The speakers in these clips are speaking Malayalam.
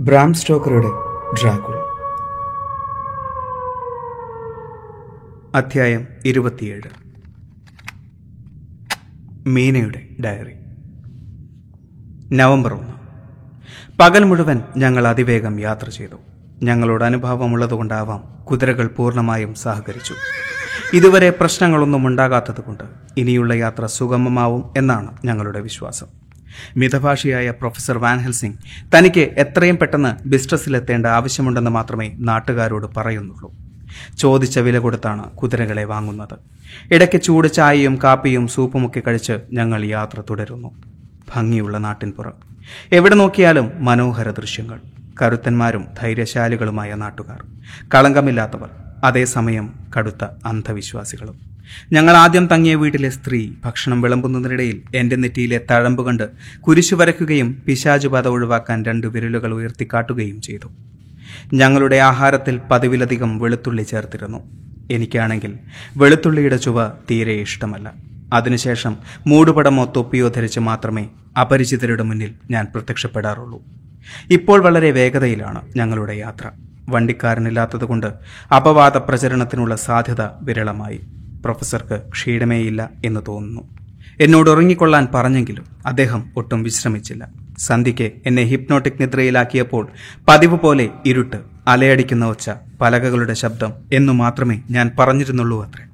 ബ്രാം സ്റ്റോക്കറുടെ ഡ്രാക്കുള അധ്യായം ഇരുപത്തിയേഴ്. മീനയുടെ ഡയറി. നവംബർ ഒന്ന്. പകൽ മുഴുവൻ ഞങ്ങൾ അതിവേഗം യാത്ര ചെയ്തു. ഞങ്ങളോട് അനുഭവമുള്ളതുകൊണ്ടാവാം കുതിരകൾ പൂർണമായും സഹകരിച്ചു. ഇതുവരെ പ്രശ്നങ്ങളൊന്നും ഉണ്ടാകാത്തതുകൊണ്ട് ഇനിയുള്ള യാത്ര സുഗമമാവും എന്നാണ് ഞങ്ങളുടെ വിശ്വാസം. മിതഭാഷിയായ പ്രൊഫസർ വാൻ ഹെൽസിംഗ് തനിക്ക് എത്രയും പെട്ടെന്ന് ബിസിനസ്സിലെത്തേണ്ട ആവശ്യമുണ്ടെന്ന് മാത്രമേ നാട്ടുകാരോട് പറയുന്നുള്ളൂ. ചോദിച്ച വില കൊടുത്താണ് കുതിരകളെ വാങ്ങുന്നത്. ഇടയ്ക്ക് ചൂട് ചായയും കാപ്പിയും സൂപ്പുമൊക്കെ കഴിച്ച് ഞങ്ങൾ യാത്ര തുടരുന്നു. ഭംഗിയുള്ള നാട്ടിൻപുറം. എവിടെ നോക്കിയാലും മനോഹര ദൃശ്യങ്ങൾ. കരുത്തന്മാരും ധൈര്യശാലികളുമായ നാട്ടുകാർ. കളങ്കമില്ലാത്തവർ. അതേസമയം കടുത്ത അന്ധവിശ്വാസികളും. ഞങ്ങൾ ആദ്യം തങ്ങിയ വീട്ടിലെ സ്ത്രീ ഭക്ഷണം വിളമ്പുന്നതിനിടയിൽ എന്റെ നെറ്റിയിലെ തഴമ്പ് കണ്ട് കുരിശു വരയ്ക്കുകയും പിശാചുപാത ഒഴിവാക്കാൻ രണ്ട് വിരലുകൾ ഉയർത്തിക്കാട്ടുകയും ചെയ്തു. ഞങ്ങളുടെ ആഹാരത്തിൽ പതിവിലധികം വെളുത്തുള്ളി ചേർത്തിരുന്നു. എനിക്കാണെങ്കിൽ വെളുത്തുള്ളിയുടെ ചുവ തീരെ ഇഷ്ടമല്ല. അതിനുശേഷം മൂടുപടമോ തൊപ്പിയോ ധരിച്ച് മാത്രമേ അപരിചിതരുടെ മുന്നിൽ ഞാൻ പ്രത്യക്ഷപ്പെടാറുള്ളൂ. ഇപ്പോൾ വളരെ വേഗതയിലാണ് ഞങ്ങളുടെ യാത്ര. വണ്ടിക്കാരനില്ലാത്തതുകൊണ്ട് അപവാദ പ്രചരണത്തിനുള്ള സാധ്യത വിരളമായി. പ്രൊഫസർക്ക് ക്ഷീണമേയില്ല എന്ന് തോന്നുന്നു. എന്നോട് ഉറങ്ങിക്കൊള്ളാൻ പറഞ്ഞെങ്കിലും അദ്ദേഹം ഒട്ടും വിശ്രമിച്ചില്ല. സന്ധ്യയ്ക്ക് എന്നെ ഹിപ്നോട്ടിക് നിദ്രയിലാക്കിയപ്പോൾ പതിവ് പോലെ ഇരുട്ട് അലയടിക്കുന്ന ഒച്ച പലകകളുടെ ശബ്ദം എന്നു മാത്രമേ ഞാൻ പറഞ്ഞിരുന്നുള്ളൂ അത്രേ.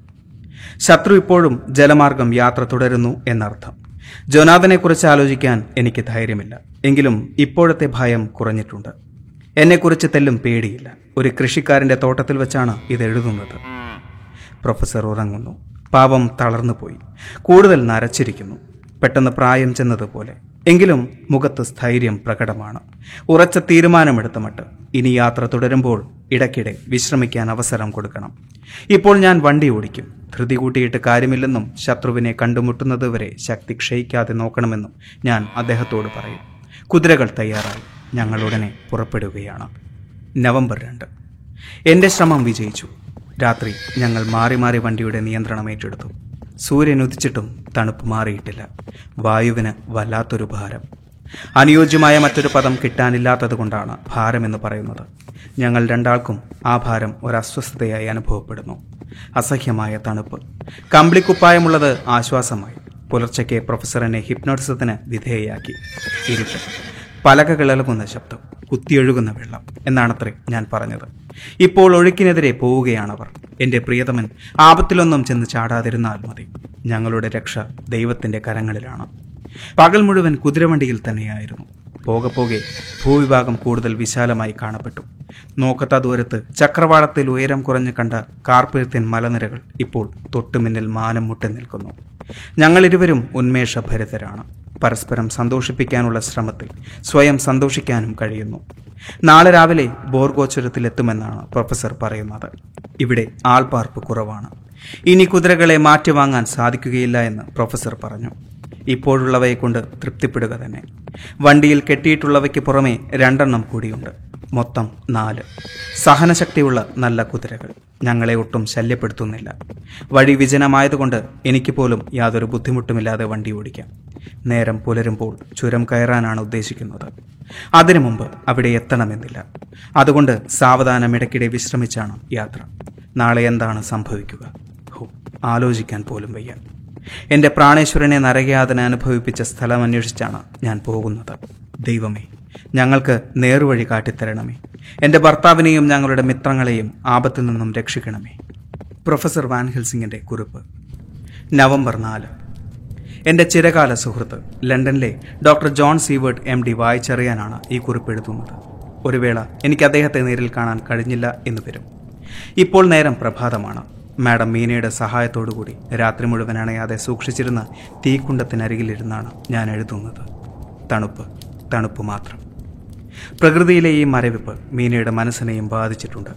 ശത്രു ഇപ്പോഴും ജലമാർഗം യാത്ര തുടരുന്നു എന്നർത്ഥം. ജോനാഥനെക്കുറിച്ച് ആലോചിക്കാൻ എനിക്ക് ധൈര്യമില്ല. എങ്കിലും ഇപ്പോഴത്തെ ഭയം കുറഞ്ഞിട്ടുണ്ട്. എന്നെക്കുറിച്ച് തെല്ലും പേടിയില്ല. ഒരു കൃഷിക്കാരന്റെ തോട്ടത്തിൽ വെച്ചാണ് ഇത് എഴുതുന്നത്. പ്രൊഫസർ ഉറങ്ങുന്നു. പാപം തളർന്നുപോയി കൂടുതൽ നരച്ചിരിക്കുന്നു. പെട്ടെന്ന് പ്രായം ചെന്നതുപോലെ. എങ്കിലും മുഖത്ത് സ്ഥൈര്യം പ്രകടമാണ്. ഉറച്ച തീരുമാനമെടുത്ത മട്ട് ഇനി യാത്ര തുടരുമ്പോൾ ഇടയ്ക്കിടെ വിശ്രമിക്കാൻ അവസരം കൊടുക്കണം. ഇപ്പോൾ ഞാൻ വണ്ടി ഓടിക്കും. ധൃതി കൂട്ടിയിട്ട് കാര്യമില്ലെന്നും ശത്രുവിനെ കണ്ടുമുട്ടുന്നതുവരെ ശക്തി ക്ഷയിക്കാതെ നോക്കണമെന്നും ഞാൻ അദ്ദേഹത്തോട് പറയും. കുതിരകൾ തയ്യാറായി. ഞങ്ങളുടനെ പുറപ്പെടുകയാണ്. നവംബർ രണ്ട്. എന്റെ ശ്രമം വിജയിച്ചു. രാത്രി ഞങ്ങൾ മാറി മാറി വണ്ടിയുടെ നിയന്ത്രണം ഏറ്റെടുത്തു. സൂര്യൻ ഉദിച്ചിട്ടും തണുപ്പ് മാറിയിട്ടില്ല. വായുവിന് വല്ലാത്തൊരു ഭാരം. അനുയോജ്യമായ മറ്റൊരു പദം കിട്ടാനില്ലാത്തതുകൊണ്ടാണ് ഭാരമെന്ന് പറയുന്നത്. ഞങ്ങൾ രണ്ടാൾക്കും ആ ഭാരം ഒരസ്വസ്ഥതയായി അനുഭവപ്പെടുന്നു. അസഹ്യമായ തണുപ്പ്. കമ്പിളിക്കുപ്പായമുള്ളത് ആശ്വാസമായി. പുലർച്ചയ്ക്ക് പ്രൊഫസറിനെ ഹിപ്നോട്ടിസത്തിന് വിധേയയാക്കി. ഇരുട്ട്. പലകകളിളകുന്ന ശബ്ദം. കുത്തിയൊഴുകുന്ന വെള്ളം എന്നാണത്രേ ഞാൻ പറഞ്ഞത്. ഇപ്പോൾ ഒഴുക്കിനെതിരെ പോവുകയാണവർ. എന്റെ പ്രിയതമൻ ആപത്തിലൊന്നും ചെന്ന് ചാടാതിരുന്നാൽ മതി. ഞങ്ങളുടെ രക്ഷ ദൈവത്തിന്റെ കരങ്ങളിലാണ്. പകൽ മുഴുവൻ കുതിരവണ്ടിയിൽ തന്നെയായിരുന്നു. പോകെ പോകെ ഭൂവിഭാഗം കൂടുതൽ വിശാലമായി കാണപ്പെട്ടു. നോക്കത്ത ദൂരത്ത് ചക്രവാളത്തിൽ ഉയരം കുറഞ്ഞു കണ്ട കാർപ്പേർത്യൻ മലനിരകൾ ഇപ്പോൾ തൊട്ടുമിന്നിൽ മാനം മുട്ടി നിൽക്കുന്നു. ഞങ്ങളിരുവരും ഉന്മേഷഭരിതരാണ്. പരസ്പരം സന്തോഷിപ്പിക്കാനുള്ള ശ്രമത്തിൽ സ്വയം സന്തോഷിക്കാനും കഴിയുന്നു. നാളെ രാവിലെ ബോർഗോചുരത്തിലെത്തുമെന്നാണ് പ്രൊഫസർ പറയുന്നത്. ഇവിടെ ആൾപാർപ്പ് കുറവാണ്. ഇനി കുതിരകളെ മാറ്റിവാങ്ങാൻ സാധിക്കുകയില്ല എന്ന് പ്രൊഫസർ പറഞ്ഞു. ഇപ്പോഴുള്ളവയെ കൊണ്ട് തൃപ്തിപ്പെടുക തന്നെ. വണ്ടിയിൽ കെട്ടിയിട്ടുള്ളവയ്ക്ക് പുറമെ രണ്ടെണ്ണം കൂടിയുണ്ട്. മൊത്തം നാല്. സഹനശക്തിയുള്ള നല്ല കുതിരകൾ. ഞങ്ങളെ ഒട്ടും ശല്യപ്പെടുത്തുന്നില്ല. വഴി വിജനമായതുകൊണ്ട് എനിക്ക് പോലും യാതൊരു ബുദ്ധിമുട്ടുമില്ലാതെ വണ്ടി ഓടിക്കാം. നേരം പുലരുമ്പോൾ ചുരം കയറാനാണ് ഉദ്ദേശിക്കുന്നത്. അതിനു മുമ്പ് അവിടെ എത്തണമെന്നില്ല. അതുകൊണ്ട് സാവധാനം ഇടയ്ക്കിടെ വിശ്രമിച്ചാണ് യാത്ര. നാളെ എന്താണ് സംഭവിക്കുക? ഹോ ആലോചിക്കാൻ പോലും വയ്യ. എന്റെ പ്രാണേശ്വരനെ നരകയാതന അനുഭവിപ്പിച്ച സ്ഥലം അന്വേഷിച്ചാണ് ഞാൻ പോകുന്നത്. ദൈവമേ ഞങ്ങൾക്ക് നേർവഴി കാട്ടിത്തരണമേ. എന്റെ ഭർത്താവിനെയും ഞങ്ങളുടെ മിത്രങ്ങളെയും ആപത്തിൽ നിന്നും രക്ഷിക്കണമേ. പ്രൊഫസർ വാൻ ഹിൽസിംഗിന്റെ കുറിപ്പ്. നവംബർ നാല്. എന്റെ ചിരകാല സുഹൃത്ത് ലണ്ടനിലെ doctor John Seward M D വായിച്ചറിയാനാണ് ഈ കുറിപ്പ് എഴുതുന്നത്. ഒരു വേള എനിക്ക് അദ്ദേഹത്തെ നേരിൽ കാണാൻ കഴിഞ്ഞില്ല എന്ന് വരും. ഇപ്പോൾ നേരം പ്രഭാതമാണ്. മാഡം മീനയുടെ സഹായത്തോടുകൂടി രാത്രി മുഴുവൻ അണയാതെ സൂക്ഷിച്ചിരുന്ന തീക്കുണ്ടത്തിനരികിലിരുന്നാണ് ഞാൻ എഴുതുന്നത്. തണുപ്പ് തണുപ്പ് മാത്രം. പ്രകൃതിയിലെ ഈ മരവിപ്പ് മീനയുടെ മനസ്സിനെയും ബാധിച്ചിട്ടുണ്ട്.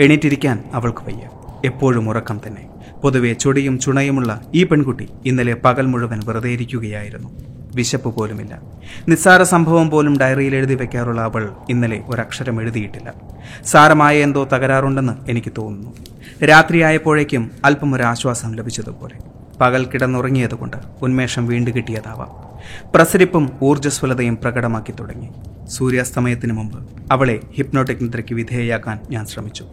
എണീറ്റിരിക്കാൻ അവൾക്ക് വയ്യ. എപ്പോഴും ഉറക്കം തന്നെ. പൊതുവെ ചൊടിയും ചുണയുമുള്ള ഈ പെൺകുട്ടി ഇന്നലെ പകൽ മുഴുവൻ വെറുതെ ഇരിക്കുകയായിരുന്നു. വിശപ്പ് പോലുമില്ല. നിസ്സാര സംഭവം പോലും ഡയറിയിൽ എഴുതി വെക്കാറുള്ള അവൾ ഇന്നലെ ഒരക്ഷരം എഴുതിയിട്ടില്ല. സാരമായ എന്തോ തകരാറുണ്ടെന്ന് എനിക്ക് തോന്നുന്നു. രാത്രിയായപ്പോഴേക്കും അല്പം ഒരു ആശ്വാസം ലഭിച്ചതുപോലെ. പകൽ കിടന്നുറങ്ങിയതുകൊണ്ട് ഉന്മേഷം വീണ്ടു കിട്ടിയതാവാം. പ്രസരിപ്പും ഊർജസ്വലതയും പ്രകടമാക്കി തുടങ്ങി. സൂര്യാസ്തമയത്തിന് മുമ്പ് അവളെ ഹിപ്നോട്ടിക് നിദ്രയ്ക്ക് വിധേയയാക്കാൻ ഞാൻ ശ്രമിച്ചു.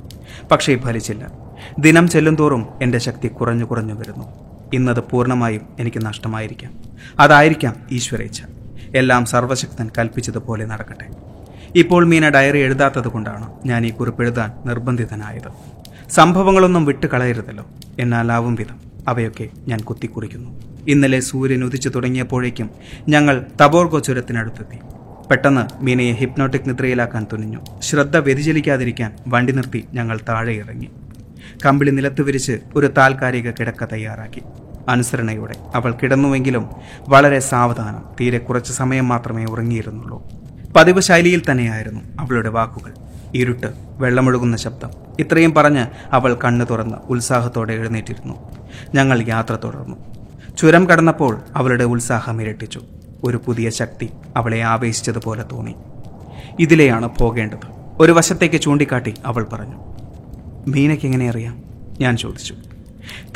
പക്ഷേ ഫലിച്ചില്ല. ദിനം ചെല്ലുംതോറും എന്റെ ശക്തി കുറഞ്ഞു കുറഞ്ഞു വരുന്നു. ഇന്നത് പൂർണമായും എനിക്ക് നഷ്ടമായിരിക്കാം. അതായിരിക്കാം ഈശ്വരേച്ഛ എല്ലാം സർവശക്തൻ കൽപ്പിച്ചതുപോലെ നടക്കട്ടെ. ഇപ്പോൾ മീന ഡയറി എഴുതാത്തത് കൊണ്ടാണ് ഞാൻ ഈ കുറിപ്പെഴുതാൻ നിർബന്ധിതനായത്. സംഭവങ്ങളൊന്നും വിട്ടുകളയരുതല്ലോ. എന്നാലാവും വിധം. അവയൊക്കെ ഞാൻ കുത്തിക്കുറിക്കുന്നു. ഇന്നലെ സൂര്യൻ ഉദിച്ചു തുടങ്ങിയപ്പോഴേക്കും ഞങ്ങൾ തബോർഗോ ചുരത്തിനടുത്തെത്തി. പെട്ടെന്ന് മീനയെ ഹിപ്നോട്ടിക് നിദ്രയിലാക്കാൻ തുനിഞ്ഞു. ശ്രദ്ധ വ്യതിചലിക്കാതിരിക്കാൻ വണ്ടി നിർത്തി ഞങ്ങൾ താഴെ ഇറങ്ങി. കമ്പിളി നിലത്ത് വിരിച്ച് ഒരു താൽക്കാലിക കിടക്ക തയ്യാറാക്കി. അനുസരണയോടെ അവൾ കിടന്നുവെങ്കിലും വളരെ സാവധാനം തീരെ കുറച്ച് സമയം മാത്രമേ ഉറങ്ങിയിരുന്നുള്ളൂ. പതിവ് ശൈലിയിൽ തന്നെയായിരുന്നു അവളുടെ വാക്കുകൾ. ഇരുട്ട് വെള്ളമൊഴുകുന്ന ശബ്ദം. ഇത്രയും പറഞ്ഞ് അവൾ കണ്ണു തുറന്ന് ഉത്സാഹത്തോടെ എഴുന്നേറ്റിരുന്നു. ഞങ്ങൾ യാത്ര തുടർന്നു. ചുരം കടന്നപ്പോൾ അവളുടെ ഉത്സാഹം ഇരട്ടിച്ചു. ഒരു പുതിയ ശക്തി അവളെ ആവേശിച്ചതുപോലെ തോന്നി. ഇതിലെയാണ് പോകേണ്ടത്. ഒരു വശത്തേക്ക് ചൂണ്ടിക്കാട്ടി അവൾ പറഞ്ഞു മീനയ്ക്ക് എങ്ങനെ അറിയാം? ഞാൻ ചോദിച്ചു.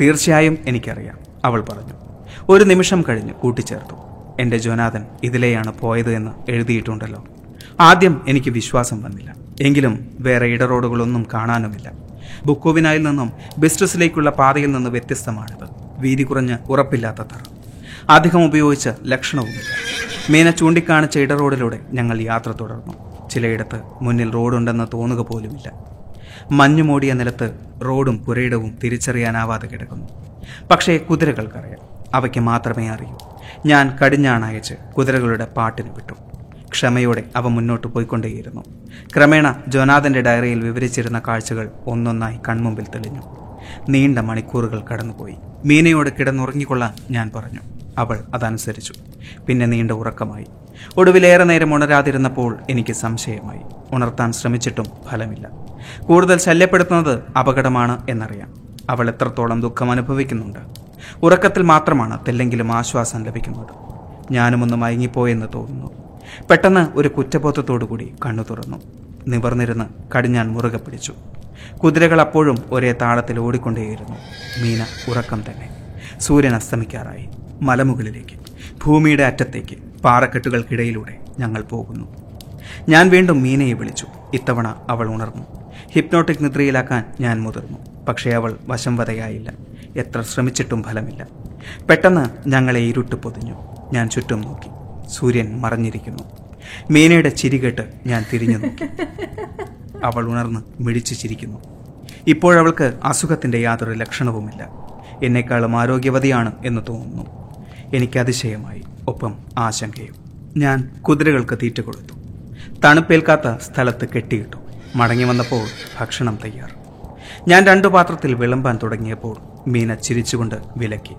തീർച്ചയായും എനിക്കറിയാം അവൾ പറഞ്ഞു. ഒരു നിമിഷം കഴിഞ്ഞ് കൂട്ടിച്ചേർത്തു. എന്റെ ജോനാഥൻ ഇതിലെയാണ് പോയത് എന്ന് എഴുതിയിട്ടുണ്ടല്ലോ. ആദ്യം എനിക്ക് വിശ്വാസം വന്നില്ല. എങ്കിലും വേറെ ഇടറോഡുകളൊന്നും കാണാനുമില്ല. ബുക്കോവിനായിൽ നിന്നും ബിസ്ട്രസിലേക്കുള്ള പാതയിൽ നിന്ന് വ്യത്യസ്തമാണിത്. വീതി കുറഞ്ഞ് ഉറപ്പില്ലാത്ത തറ. അധികം ഉപയോഗിച്ച് ലക്ഷണവുമില്ല. മീന ചൂണ്ടിക്കാണിച്ച ഇടറോഡിലൂടെ ഞങ്ങൾ യാത്ര തുടർന്നു. ചിലയിടത്ത് മുന്നിൽ റോഡുണ്ടെന്ന് തോന്നുക പോലുമില്ല. മഞ്ഞുമൂടിയ നിലത്ത് റോഡും പുരയിടവും തിരിച്ചറിയാനാവാതെ കിടക്കുന്നു. പക്ഷേ കുതിരകൾക്കറിയാം. അവയ്ക്ക് മാത്രമേ അറിയൂ. ഞാൻ കടിഞ്ഞാണയച്ച് കുതിരകളുടെ പാട്ടിന് വിട്ടു. ക്ഷമയോടെ അവ മുന്നോട്ട് പോയിക്കൊണ്ടേയിരുന്നു. ക്രമേണ ജോനാഥന്റെ ഡയറിയിൽ വിവരിച്ചിരുന്ന കാഴ്ചകൾ ഒന്നൊന്നായി കൺമുമ്പിൽ തെളിഞ്ഞു. നീണ്ട മണിക്കൂറുകൾ കടന്നുപോയി. മീനയോട് കിടന്നുറങ്ങിക്കൊള്ളാൻ ഞാൻ പറഞ്ഞു. അവൾ അതനുസരിച്ചു. പിന്നെ നീണ്ട ഉറക്കമായി. ഒടുവിലേറെ നേരം ഉണരാതിരുന്നപ്പോൾ എനിക്ക് സംശയമായി. ഉണർത്താൻ ശ്രമിച്ചിട്ടും ഫലമില്ല. കൂടുതൽ ശല്യപ്പെടുത്തുന്നത് അപകടമാണ് എന്നറിയാം. അവൾ എത്രത്തോളം ദുഃഖം അനുഭവിക്കുന്നുണ്ട്. ഉറക്കത്തിൽ മാത്രമാണ് തെല്ലെങ്കിലും ആശ്വാസം ലഭിക്കുന്നത്. ഞാനും ഒന്ന് മയങ്ങിപ്പോയെന്ന് തോന്നുന്നു. പെട്ടെന്ന് ഒരു കുറ്റബോധത്തോടുകൂടി കണ്ണു തുറന്നു. നിവർന്നിരുന്ന് കടിഞ്ഞാൻ മുറുകെ പിടിച്ചു. കുതിരകൾ അപ്പോഴും ഒരേ താളത്തിൽ ഓടിക്കൊണ്ടേയിരുന്നു. മീന ഉറക്കം തന്നെ. സൂര്യൻ അസ്തമിക്കാറായി. മലമുകളിലേക്ക്. ഭൂമിയുടെ അറ്റത്തേക്ക്. പാറക്കെട്ടുകൾക്കിടയിലൂടെ ഞങ്ങൾ പോകുന്നു. ഞാൻ വീണ്ടും മീനയെ വിളിച്ചു. ഇത്തവണ അവൾ ഉണർന്നു. ഹിപ്നോട്ടിക് നിദ്രയിലാക്കാൻ ഞാൻ മുതിർന്നു. പക്ഷേ അവൾ വശംവതയായില്ല എത്ര ശ്രമിച്ചിട്ടും ഫലമില്ല. പെട്ടെന്ന് ഞങ്ങളെ ഇരുട്ട് പൊതിഞ്ഞു. ഞാൻ ചുറ്റും നോക്കി. സൂര്യൻ മറഞ്ഞിരിക്കുന്നു. മീനയുടെ ചിരി കേട്ട് ഞാൻ തിരിഞ്ഞു നോക്കി. അവൾ ഉണർന്ന് മിഴിച്ചു ചിരിക്കുന്നു. ഇപ്പോഴവൾക്ക് അസുഖത്തിന്റെ യാതൊരു ലക്ഷണവുമില്ല. എന്നെക്കാളും ആരോഗ്യവതിയാണ് എന്ന് തോന്നുന്നു. എനിക്ക് അതിശയമായി. ഒപ്പം ആശങ്കയും. ഞാൻ കുതിരകൾക്ക് തീറ്റ കൊടുത്തു. തണുപ്പേൽക്കാത്ത സ്ഥലത്ത് കെട്ടിയിട്ടു. മടങ്ങി വന്നപ്പോൾ ഭക്ഷണം തയ്യാർ. ഞാൻ രണ്ടു പാത്രത്തിൽ വിളമ്പാൻ തുടങ്ങിയപ്പോൾ മീന ചിരിച്ചുകൊണ്ട് വിലക്കി.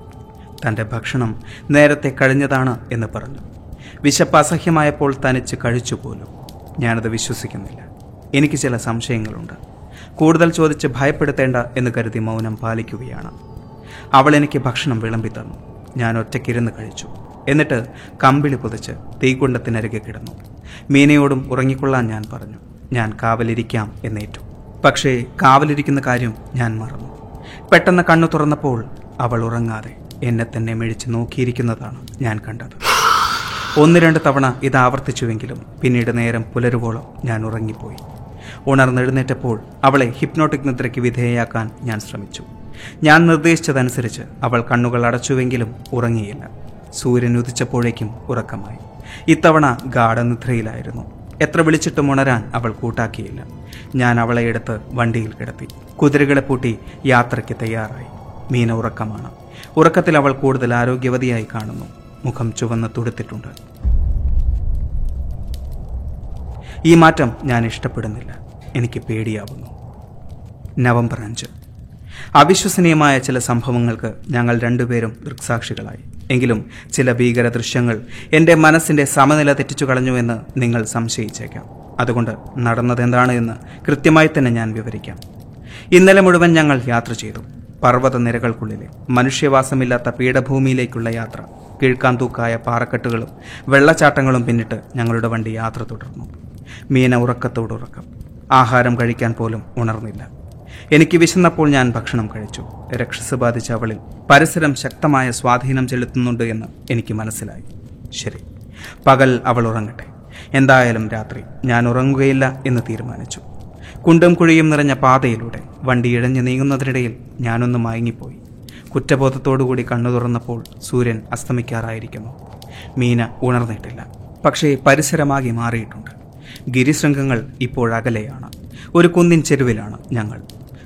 തന്റെ ഭക്ഷണം നേരത്തെ കഴിഞ്ഞതാണ് എന്ന് പറഞ്ഞു. വിശപ്പ് അസഹ്യമായപ്പോൾ തനിച്ച് കഴിച്ചു പോലും ഞാനത് വിശ്വസിക്കുന്നില്ല. എനിക്ക് ചില സംശയങ്ങളുണ്ട്. കൂടുതൽ ചോദിച്ച് ഭയപ്പെടുത്തേണ്ട എന്ന് കരുതി മൗനം പാലിക്കുകയാണ്. അവൾ എനിക്ക് ഭക്ഷണം വിളമ്പി തന്നു. ഞാൻ ഒറ്റയ്ക്കിരുന്ന് കഴിച്ചു. എന്നിട്ട് കമ്പിളി പുതച്ച് തീകുണ്ടത്തിനരികെ കിടന്നു. മീനയോടും ഉറങ്ങിക്കൊള്ളാൻ ഞാൻ പറഞ്ഞു ഞാൻ കാവലിരിക്കാം എന്നേറ്റു. പക്ഷേ കാവലിരിക്കുന്ന കാര്യം ഞാൻ മറന്നു. പെട്ടെന്ന് കണ്ണു തുറന്നപ്പോൾ അവൾ ഉറങ്ങാതെ എന്നെ തന്നെ മിഴിച്ച് നോക്കിയിരിക്കുന്നതാണ് ഞാൻ കണ്ടത്. ഒന്ന് രണ്ട് തവണ ഇത് ആവർത്തിച്ചുവെങ്കിലും പിന്നീട് നേരം പുലരുവോളം ഞാൻ ഉറങ്ങിപ്പോയി. ഉണർന്നെഴുന്നേറ്റപ്പോൾ അവളെ ഹിപ്നോട്ടിക് നിദ്രയ്ക്ക് വിധേയയാക്കാൻ ഞാൻ ശ്രമിച്ചു. ഞാൻ നിർദ്ദേശിച്ചതനുസരിച്ച് അവൾ കണ്ണുകൾ അടച്ചുവെങ്കിലും ഉറങ്ങിയില്ല. സൂര്യൻ ഉദിച്ചപ്പോഴേക്കും ഉറക്കമായി. ഇത്തവണ ഗാഠനിദ്രയിലായിരുന്നു. എത്ര വിളിച്ചിട്ടും ഉണരാൻ അവൾ കൂട്ടാക്കിയില്ല. ഞാൻ അവളെ എടുത്ത് വണ്ടിയിൽ കിടത്തി. കുതിരകളെ പൂട്ടി യാത്രയ്ക്ക് തയ്യാറായി. മീന ഉറക്കമാണ്. ഉറക്കത്തിൽ അവൾ കൂടുതൽ ആരോഗ്യവതിയായി കാണുന്നു. മുഖം ചുവന്ന് തുടുത്തിട്ടുണ്ട്. ഈ മാറ്റം ഞാൻ ഇഷ്ടപ്പെടുന്നില്ല. എനിക്ക് പേടിയാവുന്നു. നവംബർ അഞ്ച്. അവിശ്വസനീയമായ ചില സംഭവങ്ങൾക്ക് ഞങ്ങൾ രണ്ടുപേരും ദൃക്സാക്ഷികളായി. എങ്കിലും ചില ഭീകര ദൃശ്യങ്ങൾ എന്റെ മനസ്സിന്റെ സമനില തെറ്റിച്ചു കളഞ്ഞുവെന്ന് നിങ്ങൾ സംശയിച്ചേക്കാം. അതുകൊണ്ട് നടന്നതെന്താണ് എന്ന് കൃത്യമായി തന്നെ ഞാൻ വിവരിക്കാം. ഇന്നലെ മുഴുവൻ ഞങ്ങൾ യാത്ര ചെയ്തു. പർവത നിരകൾക്കുള്ളിലെ മനുഷ്യവാസമില്ലാത്ത പീഠഭൂമിയിലേക്കുള്ള യാത്ര. കീഴ്ക്കാന്തൂക്കായ പാറക്കെട്ടുകളും വെള്ളച്ചാട്ടങ്ങളും പിന്നിട്ട് ഞങ്ങളുടെ വണ്ടി യാത്ര തുടർന്നു. മീന ഉറക്കത്തോടുറക്കം ആഹാരം കഴിക്കാൻ പോലും ഉണർന്നില്ല. എനിക്ക് വിശന്നപ്പോൾ ഞാൻ ഭക്ഷണം കഴിച്ചു. രക്ഷസ് ബാധിച്ച അവളിൽ പരിസരം ശക്തമായ സ്വാധീനം ചെലുത്തുന്നുണ്ട് എന്ന് എനിക്ക് മനസ്സിലായി. ശരി പകൽ അവൾ ഉറങ്ങട്ടെ. എന്തായാലും രാത്രി ഞാൻ ഉറങ്ങുകയില്ല എന്ന് തീരുമാനിച്ചു. കുണ്ടും കുഴിയും നിറഞ്ഞ പാതയിലൂടെ വണ്ടി ഇഴഞ്ഞു നീങ്ങുന്നതിനിടയിൽ ഞാനൊന്ന് മയങ്ങിപ്പോയി. കുറ്റബോധത്തോടുകൂടി കണ്ണു തുറന്നപ്പോൾ സൂര്യൻ അസ്തമിക്കാറായിരിക്കുന്നു. മീന ഉണർന്നിട്ടില്ല. പക്ഷേ പരിസരമാകെ മാറിയിട്ടുണ്ട്. ഗിരിശൃംഗങ്ങൾ ഇപ്പോൾ അകലെയാണ്. ഒരു കുന്നിൻ ചെരുവിലാണ് ഞങ്ങൾ.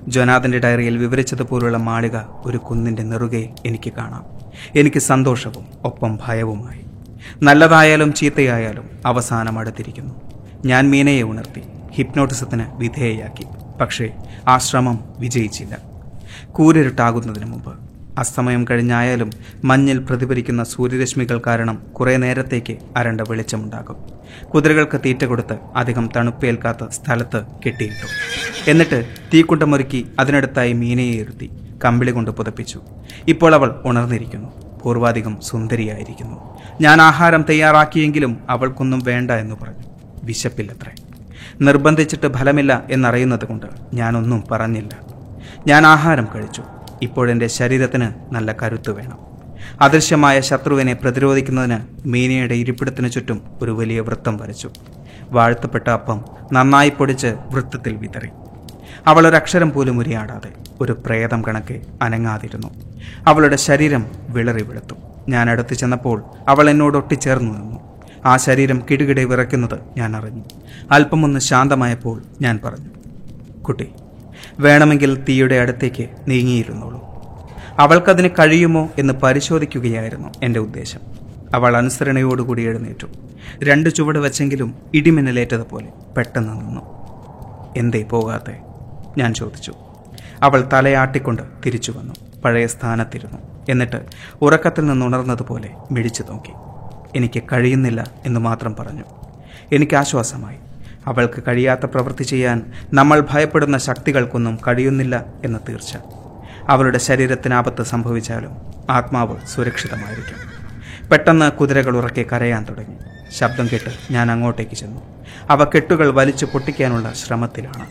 ജൊനാഥന്റെ ഡയറിയിൽ വിവരിച്ചതുപോലുള്ള മാളിക ഒരു കുന്നിന്റെ നെറുകയിൽ എനിക്ക് കാണാം. എനിക്ക് സന്തോഷവും ഒപ്പം ഭയവുമായി. നല്ലതായാലും ചീത്തയായാലും അവസാനം അടുത്തിരിക്കുന്നു. ഞാൻ മീനയെ ഉണർത്തി ഹിപ്നോട്ടിസത്തിന് വിധേയയാക്കി. പക്ഷേ ആ ശ്രമം വിജയിച്ചില്ല. കൂരിരുട്ടാകുന്നതിന് മുമ്പ് അസ്തമയം കഴിഞ്ഞായാലും മഞ്ഞിൽ പ്രതിഫലിക്കുന്ന സൂര്യരശ്മികൾ കാരണം കുറേ നേരത്തേക്ക് അരണ്ട വെളിച്ചമുണ്ടാകും. കുതിരകൾക്ക് തീറ്റ കൊടുത്ത് അധികം തണുപ്പേൽക്കാത്ത സ്ഥലത്ത് കെട്ടിയിട്ടു. എന്നിട്ട് തീക്കുണ്ടമൊരുക്കി അതിനടുത്തായി മീനയെ ഇരുത്തി കമ്പിളി കൊണ്ട് പുതപ്പിച്ചു. ഇപ്പോൾ അവൾ ഉണർന്നിരിക്കുന്നു. പൂർവാധികം സുന്ദരിയായിരിക്കുന്നു. ഞാൻ ആഹാരം തയ്യാറാക്കിയെങ്കിലും അവൾക്കൊന്നും വേണ്ട എന്ന് പറഞ്ഞു. വിശപ്പില്ലത്രേ. നിർബന്ധിച്ചിട്ട് ഫലമില്ല എന്നറിയുന്നത് കൊണ്ട് ഞാനൊന്നും പറഞ്ഞില്ല. ഞാൻ ആഹാരം കഴിച്ചു. ഇപ്പോഴെന്റെ ശരീരത്തിന് നല്ല കരുത്ത് വേണം. അദൃശ്യമായ ശത്രുവിനെ പ്രതിരോധിക്കുന്നതിന് മീനയുടെ ഇരിപ്പിടത്തിന് ചുറ്റും ഒരു വലിയ വൃത്തം വരച്ചു. വാഴ്ത്തപ്പെട്ട അപ്പം നന്നായി പൊടിച്ച് വൃത്തത്തിൽ വിതറി. അവൾ ഒരക്ഷരം പോലും ഉരിയാടാതെ ഒരു പ്രേതം കണക്കെ അനങ്ങാതിരുന്നു. അവളുടെ ശരീരം വിളറി വെളുത്തു. ഞാൻ അടുത്ത് ചെന്നപ്പോൾ അവൾ എന്നോട് ഒട്ടിച്ചേർന്നു നിന്നു. ആ ശരീരം കിടുകിടെ വിറയ്ക്കുന്നത് ഞാൻ അറിഞ്ഞു. അല്പമൊന്ന് ശാന്തമായപ്പോൾ ഞാൻ പറഞ്ഞു കുട്ടി വേണമെങ്കിൽ തീയുടെ അടുത്തേക്ക് നീങ്ങിയിരുന്നുള്ളൂ അവൾക്കതിന് കഴിയുമോ എന്ന് പരിശോധിക്കുകയായിരുന്നു എന്റെ ഉദ്ദേശം. അവൾ അനുസരണയോടുകൂടി എഴുന്നേറ്റു. രണ്ട് ചുവട് വെച്ചെങ്കിലും ഇടിമിന്നലേറ്റതുപോലെ പെട്ടെന്ന് നിന്നു. എന്തേ പോകാത്തെ? ഞാൻ ചോദിച്ചു. അവൾ തലയാട്ടിക്കൊണ്ട് തിരിച്ചു വന്നു. പഴയ സ്ഥാനത്തിരുന്നു. എന്നിട്ട് ഉറക്കത്തിൽ നിന്നുണർന്നതുപോലെ മിഴിച്ചു നോക്കി. എനിക്ക് കഴിയുന്നില്ല എന്ന് മാത്രം പറഞ്ഞു. എനിക്ക് ആശ്വാസമായി. അവൾക്ക് കഴിയാത്ത പ്രവൃത്തി ചെയ്യാൻ നമ്മൾ ഭയപ്പെടുന്ന ശക്തികൾക്കൊന്നും കഴിയുന്നില്ല എന്ന് തീർച്ച. അവളുടെ ശരീരത്തിന് ആപത്ത് സംഭവിച്ചാലും ആത്മാവ് സുരക്ഷിതമായിരിക്കും. പെട്ടെന്ന് കുതിരകൾ ഉറക്കെ കരയാൻ തുടങ്ങി. ശബ്ദം കേട്ട് ഞാൻ അങ്ങോട്ടേക്ക് ചെന്നു. അവ കെട്ടുകൾ വലിച്ചു പൊട്ടിക്കാനുള്ള ശ്രമത്തിലാണ്.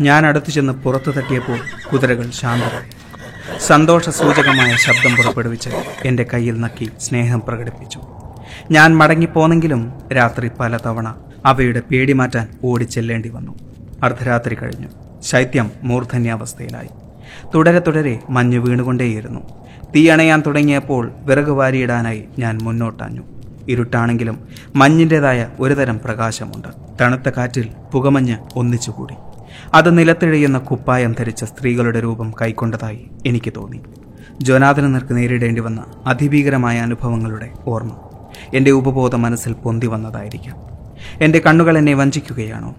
ഞാൻ അടുത്തു ചെന്ന് പുറത്തു തട്ടിയപ്പോൾ കുതിരകൾ ശാന്തരായി. സന്തോഷ സൂചകമായ ശബ്ദം പുറപ്പെടുവിച്ച് എന്റെ കയ്യിൽ നക്കി സ്നേഹം പ്രകടിപ്പിച്ചു. ഞാൻ മടങ്ങിപ്പോന്നെങ്കിലും രാത്രി പലതവണ അവയുടെ പേടി മാറ്റാൻ ഓടിച്ചെല്ലേണ്ടി വന്നു. അർദ്ധരാത്രി കഴിഞ്ഞു. ശൈത്യം മൂർധന്യാവസ്ഥയിലായി. തുടരെ തുടരെ മഞ്ഞ് വീണുകൊണ്ടേയിരുന്നു. തീ അണയാൻ തുടങ്ങിയപ്പോൾ വിറക് വാരിയിടാനായി ഞാൻ മുന്നോട്ടാഞ്ഞു. ഇരുട്ടാണെങ്കിലും മഞ്ഞിന്റെതായ ഒരുതരം പ്രകാശമുണ്ട്. തണുത്ത കാറ്റിൽ പുകമഞ്ഞ് ഒന്നിച്ചുകൂടി. അത് നിലത്തിഴയുന്ന കുപ്പായം ധരിച്ച സ്ത്രീകളുടെ രൂപം കൈക്കൊണ്ടതായി എനിക്ക് തോന്നി. ജോനാഥന് നിർക്ക് നേരിടേണ്ടി വന്ന അതിഭീകരമായ അനുഭവങ്ങളുടെ ഓർമ്മ. എന്റെ ഉപബോധ മനസ്സിൽ പൊന്തി വന്നതായിരിക്കാം. എന്റെ കണ്ണുകൾ എന്നെ വഞ്ചിക്കുകയാണോ?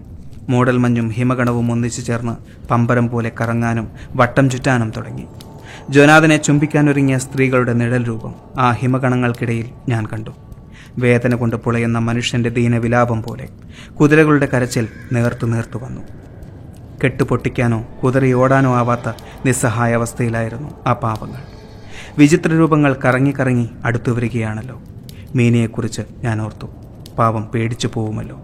മൂടൽ മഞ്ഞും ഹിമഗണവും ഒന്നിച്ചു ചേർന്ന് പമ്പരം പോലെ കറങ്ങാനും വട്ടം ചുറ്റാനും തുടങ്ങി. ജോനാഥനെ ചുംബിക്കാനൊരുങ്ങിയ സ്ത്രീകളുടെ നിഴൽ രൂപം ആ ഹിമഗണങ്ങൾക്കിടയിൽ ഞാൻ കണ്ടു. വേദന കൊണ്ട് പുളയുന്ന മനുഷ്യന്റെ ദീനവിലാപം പോലെ കുതിരകളുടെ കരച്ചിൽ നേർത്തു നേർത്തു വന്നു. കെട്ടുപൊട്ടിക്കാനോ കുതിരയോടാനോ ആവാത്ത നിസ്സഹായ അവസ്ഥയിലായിരുന്നു ആ പാപങ്ങൾ. വിചിത്ര രൂപങ്ങൾ കറങ്ങി കറങ്ങി അടുത്തു വരികയാണല്ലോ. മീനയെക്കുറിച്ച് ഞാൻ ഓർത്തു. പാവം പേടിച്ചു പോവുമല്ലോ.